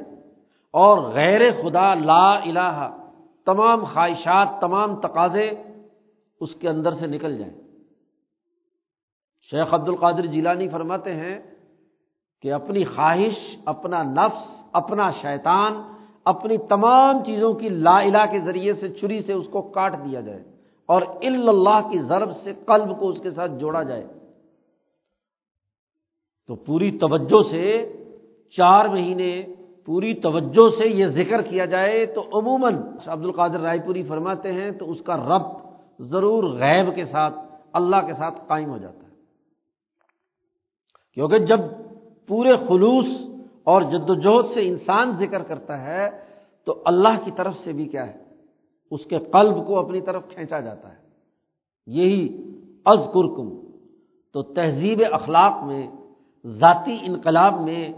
اور غیر خدا لا الہ، تمام خواہشات، تمام تقاضے اس کے اندر سے نکل جائیں۔ شیخ عبد القادر جیلانی فرماتے ہیں کہ اپنی خواہش، اپنا نفس، اپنا شیطان، اپنی تمام چیزوں کی لا الہ کے ذریعے سے چھری سے اس کو کاٹ دیا جائے۔ اور اللہ کی ضرب سے قلب کو اس کے ساتھ جوڑا جائے۔ تو پوری توجہ سے چار مہینے پوری توجہ سے یہ ذکر کیا جائے تو عموماً عبد القادر رائے پوری فرماتے ہیں تو اس کا رب ضرور غیب کے ساتھ، اللہ کے ساتھ قائم ہو جاتا ہے۔ کیونکہ جب پورے خلوص اور جدوجہد سے انسان ذکر کرتا ہے تو اللہ کی طرف سے بھی کیا ہے؟ اس کے قلب کو اپنی طرف کھینچا جاتا ہے۔ یہی از کرکم تو تہذیب اخلاق میں، ذاتی انقلاب میں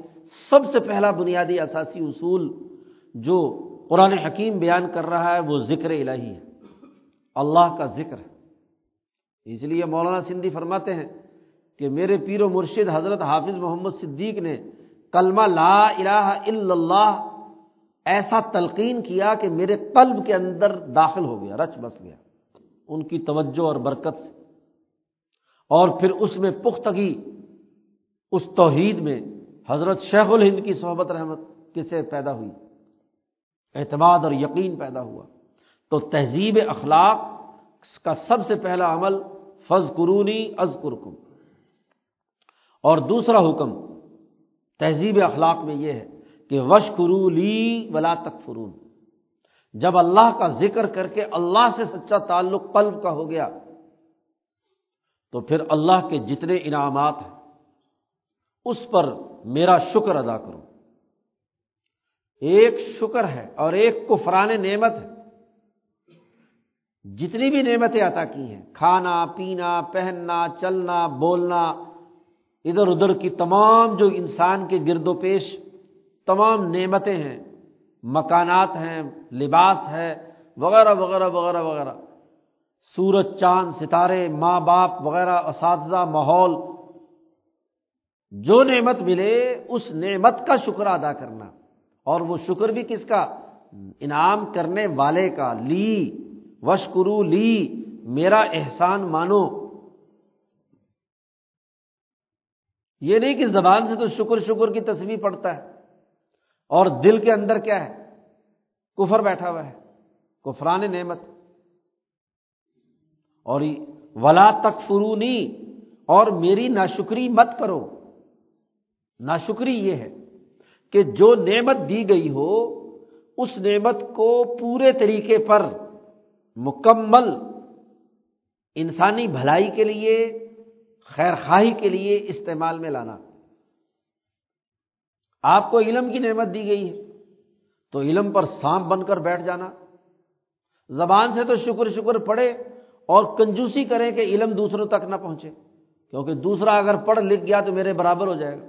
سب سے پہلا بنیادی اثاثی اصول جو قرآن حکیم بیان کر رہا ہے، وہ ذکر الہی ہے۔ اللہ کا ذکر ہے۔ اس لیے مولانا سندھی فرماتے ہیں کہ میرے پیر و مرشد حضرت حافظ محمد صدیق نے کلمہ لا الہ الا اللہ ایسا تلقین کیا کہ میرے قلب کے اندر داخل ہو گیا، رچ بس گیا، ان کی توجہ اور برکت سے۔ اور پھر اس میں پختگی، اس توحید میں حضرت شیخ الہند کی صحبت رحمت کسے پیدا ہوئی؟ اعتماد اور یقین پیدا ہوا۔ تو تہذیب اخلاق کا سب سے پہلا عمل فض قرونی از قرکم اور دوسرا حکم تہذیب اخلاق میں یہ ہے کہ وش لی ولا تک فرون جب اللہ کا ذکر کر کے اللہ سے سچا تعلق قلب کا ہو گیا، تو پھر اللہ کے جتنے انعامات ہیں، اس پر میرا شکر ادا کرو۔ ایک شکر ہے اور ایک کفران نعمت ہے۔ جتنی بھی نعمتیں عطا کی ہیں، کھانا، پینا، پہننا، چلنا، بولنا، ادھر ادھر کی تمام جو انسان کے گرد و پیش تمام نعمتیں ہیں، مکانات ہیں، لباس ہے، وغیرہ وغیرہ وغیرہ وغیرہ۔ سورج، چاند، ستارے، ماں باپ وغیرہ، اساتذہ، ماحول۔ جو نعمت ملے، اس نعمت کا شکر ادا کرنا۔ اور وہ شکر بھی کس کا؟ انعام کرنے والے کا۔ لی وشکرو لی، میرا احسان مانو۔ یہ نہیں کہ زبان سے تو شکر شکر کی تصویر پڑتا ہے۔ اور دل کے اندر کیا ہے؟ کفر بیٹھا ہوا ہے۔ کفران نعمت۔ اور ولا تک فرونی اور میری ناشکری مت کرو۔ ناشکری یہ ہے کہ جو نعمت دی گئی ہو، اس نعمت کو پورے طریقے پر مکمل انسانی بھلائی کے لیے، خیر خواہی کے لیے استعمال میں لانا۔ آپ کو علم کی نعمت دی گئی ہے۔ تو علم پر سانپ بن کر بیٹھ جانا۔ زبان سے تو شکر شکر پڑھے اور کنجوسی کریں کہ علم دوسروں تک نہ پہنچے۔ کیونکہ دوسرا اگر پڑھ لکھ گیا تو میرے برابر ہو جائے گا۔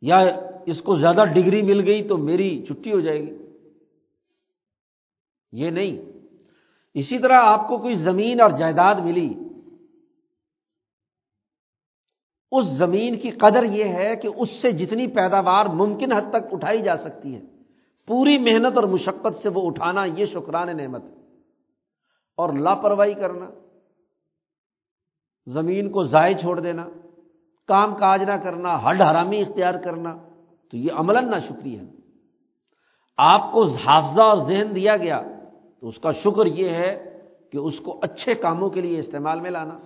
یا اس کو زیادہ ڈگری مل گئی تو میری چھٹی ہو جائے گی۔ یہ نہیں۔ اسی طرح آپ کو کوئی زمین اور جائیداد ملی اس زمین کی قدر یہ ہے کہ اس سے جتنی پیداوار ممکن حد تک اٹھائی جا سکتی ہے۔ پوری محنت اور مشقت سے وہ اٹھانا یہ شکران نعمت ہے۔ اور لاپرواہی کرنا، زمین کو ضائع چھوڑ دینا، کام کاج نہ کرنا، ہڈ حرامی اختیار کرنا، تو یہ عمل نہ شکریہ آپ کو حافظہ اور ذہن دیا گیا تو اس کا شکر یہ ہے کہ اس کو اچھے کاموں کے لیے استعمال میں لانا۔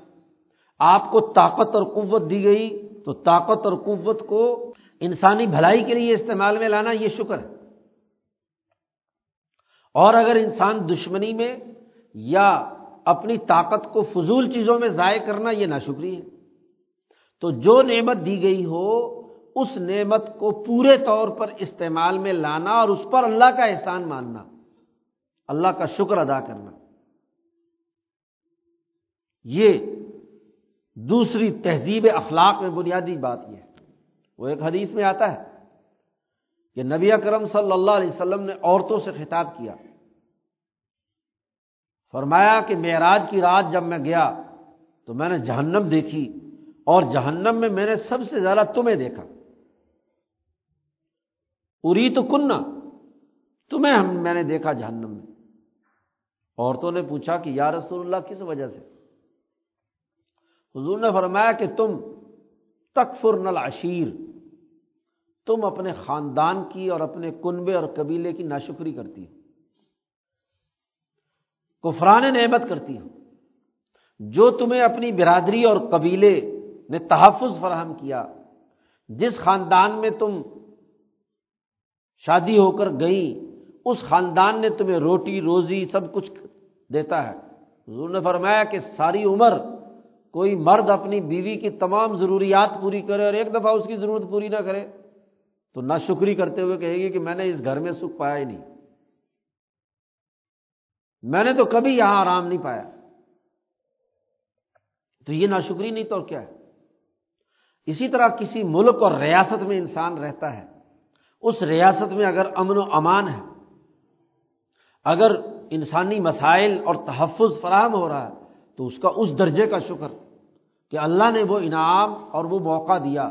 آپ کو طاقت اور قوت دی گئی تو طاقت اور قوت کو انسانی بھلائی کے لیے استعمال میں لانا یہ شکر ہے۔ اور اگر انسان دشمنی میں یا اپنی طاقت کو فضول چیزوں میں ضائع کرنا یہ ناشکری ہے۔ تو جو نعمت دی گئی ہو، اس نعمت کو پورے طور پر استعمال میں لانا اور اس پر اللہ کا احسان ماننا، اللہ کا شکر ادا کرنا۔ یہ دوسری تہذیب اخلاق میں بنیادی بات یہ ہے۔ وہ ایک حدیث میں آتا ہے کہ نبی اکرم صلی اللہ علیہ وسلم نے عورتوں سے خطاب کیا۔ فرمایا کہ معراج کی رات جب میں گیا تو میں نے جہنم دیکھی اور جہنم میں میں نے سب سے زیادہ تمہیں دیکھا۔ اری تو کننا تمہیں ہم میں نے دیکھا جہنم میں۔ عورتوں نے پوچھا کہ یا رسول اللہ، کس وجہ سے؟ حضور نے فرمایا کہ تم تکفر نل عشیر تم اپنے خاندان کی اور اپنے کنبے اور قبیلے کی ناشکری کرتی ہو، کفران نعمت کرتی ہو، جو تمہیں اپنی برادری اور قبیلے نے تحفظ فراہم کیا، جس خاندان میں تم شادی ہو کر گئی اس خاندان نے تمہیں روٹی، روزی سب کچھ دیتا ہے۔ حضور نے فرمایا کہ ساری عمر کوئی مرد اپنی بیوی کی تمام ضروریات پوری کرے اور ایک دفعہ اس کی ضرورت پوری نہ کرے، تو نہ شکری کرتے ہوئے کہے گی کہ میں نے اس گھر میں سکھ پایا ہی نہیں۔ میں نے تو کبھی یہاں آرام نہیں پایا۔ تو یہ ناشکری نہیں تو اور کیا ہے؟ اسی طرح کسی ملک اور ریاست میں انسان رہتا ہے۔ اس ریاست میں اگر امن و امان ہے، اگر انسانی مسائل اور تحفظ فراہم ہو رہا ہے تو اس کا اس درجے کا شکر کہ اللہ نے وہ انعام اور وہ موقع دیا۔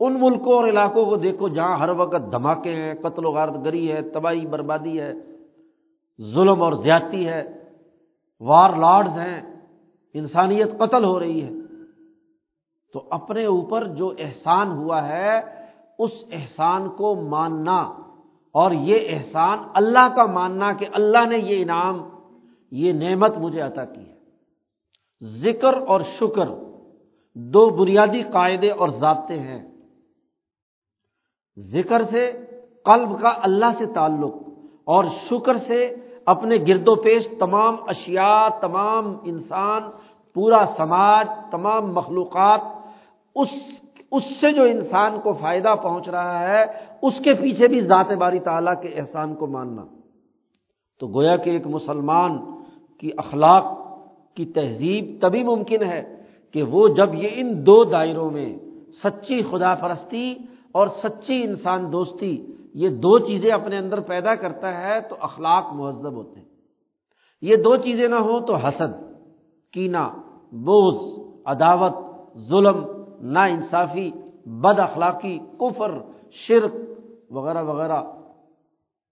ان ملکوں اور علاقوں کو دیکھو جہاں ہر وقت دھماکے ہیں، قتل و غارت گری ہے، تباہی بربادی ہے، ظلم اور زیادتی ہے، وار لارڈز ہیں، انسانیت قتل ہو رہی ہے۔ تو اپنے اوپر جو احسان ہوا ہے، اس احسان کو ماننا۔ اور یہ احسان اللہ کا ماننا کہ اللہ نے یہ انعام، یہ نعمت مجھے عطا کی ہے۔ ذکر اور شکر دو بنیادی قاعدے اور ضابطے ہیں۔ ذکر سے قلب کا اللہ سے تعلق اور شکر سے اپنے گرد و پیش تمام اشیاء، تمام انسان، پورا سماج، تمام مخلوقات، اس اس سے جو انسان کو فائدہ پہنچ رہا ہے، اس کے پیچھے بھی ذات باری تعالیٰ کے احسان کو ماننا۔ تو گویا کہ ایک مسلمان کی اخلاق کی تہذیب تبھی ممکن ہے کہ وہ جب یہ ان دو دائروں میں سچی خدا پرستی اور سچی انسان دوستی یہ دو چیزیں اپنے اندر پیدا کرتا ہے تو اخلاق مہذب ہوتے ہیں۔ یہ دو چیزیں نہ ہوں تو حسد کینا بوز عداوت، ظلم نا انصافی بد اخلاقی، کفر، شرک وغیرہ وغیرہ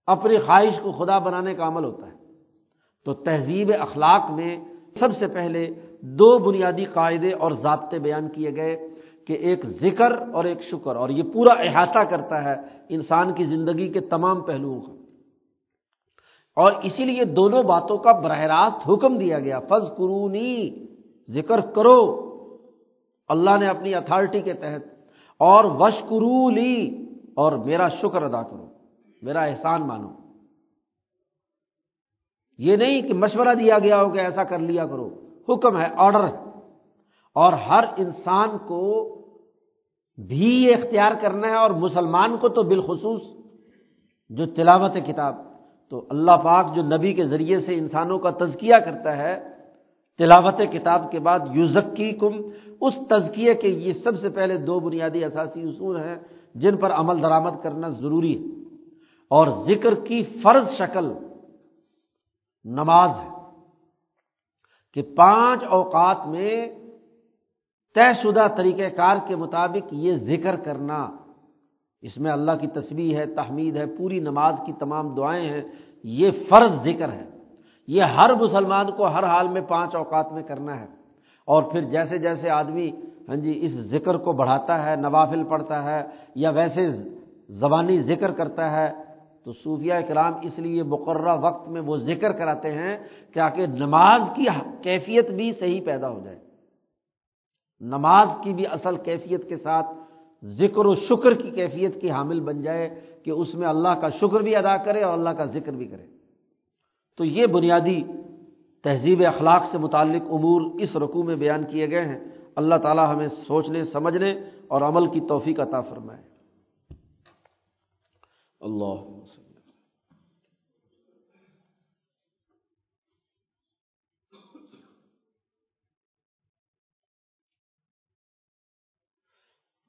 اپنی خواہش کو خدا بنانے کا عمل ہوتا ہے۔ تو تہذیب اخلاق میں سب سے پہلے دو بنیادی قاعدے اور ضابطے بیان کیے گئے کہ ایک ذکر اور ایک شکر، اور یہ پورا احاطہ کرتا ہے انسان کی زندگی کے تمام پہلوؤں کا۔ اور اسی لیے دونوں باتوں کا براہ راست حکم دیا گیا فض قرونی ذکر کرو۔ اللہ نے اپنی اتھارٹی کے تحت، اور وشکرو لی، اور میرا شکر ادا کرو، میرا احسان مانو۔ یہ نہیں کہ مشورہ دیا گیا ہو کہ ایسا کر لیا کرو۔ حکم ہے آرڈر ہے۔ اور ہر انسان کو بھی یہ اختیار کرنا ہے اور مسلمان کو تو بالخصوص جو تلاوت کتاب، تو اللہ پاک جو نبی کے ذریعے سے انسانوں کا تزکیہ کرتا ہے، تلاوت کتاب کے بعد یوزکی کم اس تزکیے کے یہ سب سے پہلے دو بنیادی اثاثی اصول ہیں جن پر عمل درآمد کرنا ضروری ہے۔ اور ذکر کی فرض شکل نماز ہے، کہ پانچ اوقات میں طے شدہ طریقہ کار کے مطابق یہ ذکر کرنا۔ اس میں اللہ کی تصویر ہے، تحمید ہے، پوری نماز کی تمام دعائیں ہیں۔ یہ فرض ذکر ہے۔ یہ ہر مسلمان کو ہر حال میں پانچ اوقات میں کرنا ہے۔ اور پھر جیسے جیسے آدمی ہاں جی اس ذکر کو بڑھاتا ہے، نوافل پڑھتا ہے یا ویسے زبانی ذکر کرتا ہے تو صوفیہ کرام اس لیے مقررہ وقت میں وہ ذکر کراتے ہیں کہ نماز کی کیفیت بھی صحیح پیدا ہو جائے۔ نماز کی بھی اصل کیفیت کے ساتھ ذکر و شکر کی کیفیت کی حامل بن جائے کہ اس میں اللہ کا شکر بھی ادا کرے اور اللہ کا ذکر بھی کرے۔ تو یہ بنیادی تہذیب اخلاق سے متعلق امور اس رقوع میں بیان کیے گئے ہیں۔ اللہ تعالیٰ ہمیں سوچنے، سمجھنے اور عمل کی توفیق عطا فرمائے۔ اللہ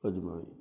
اجمائی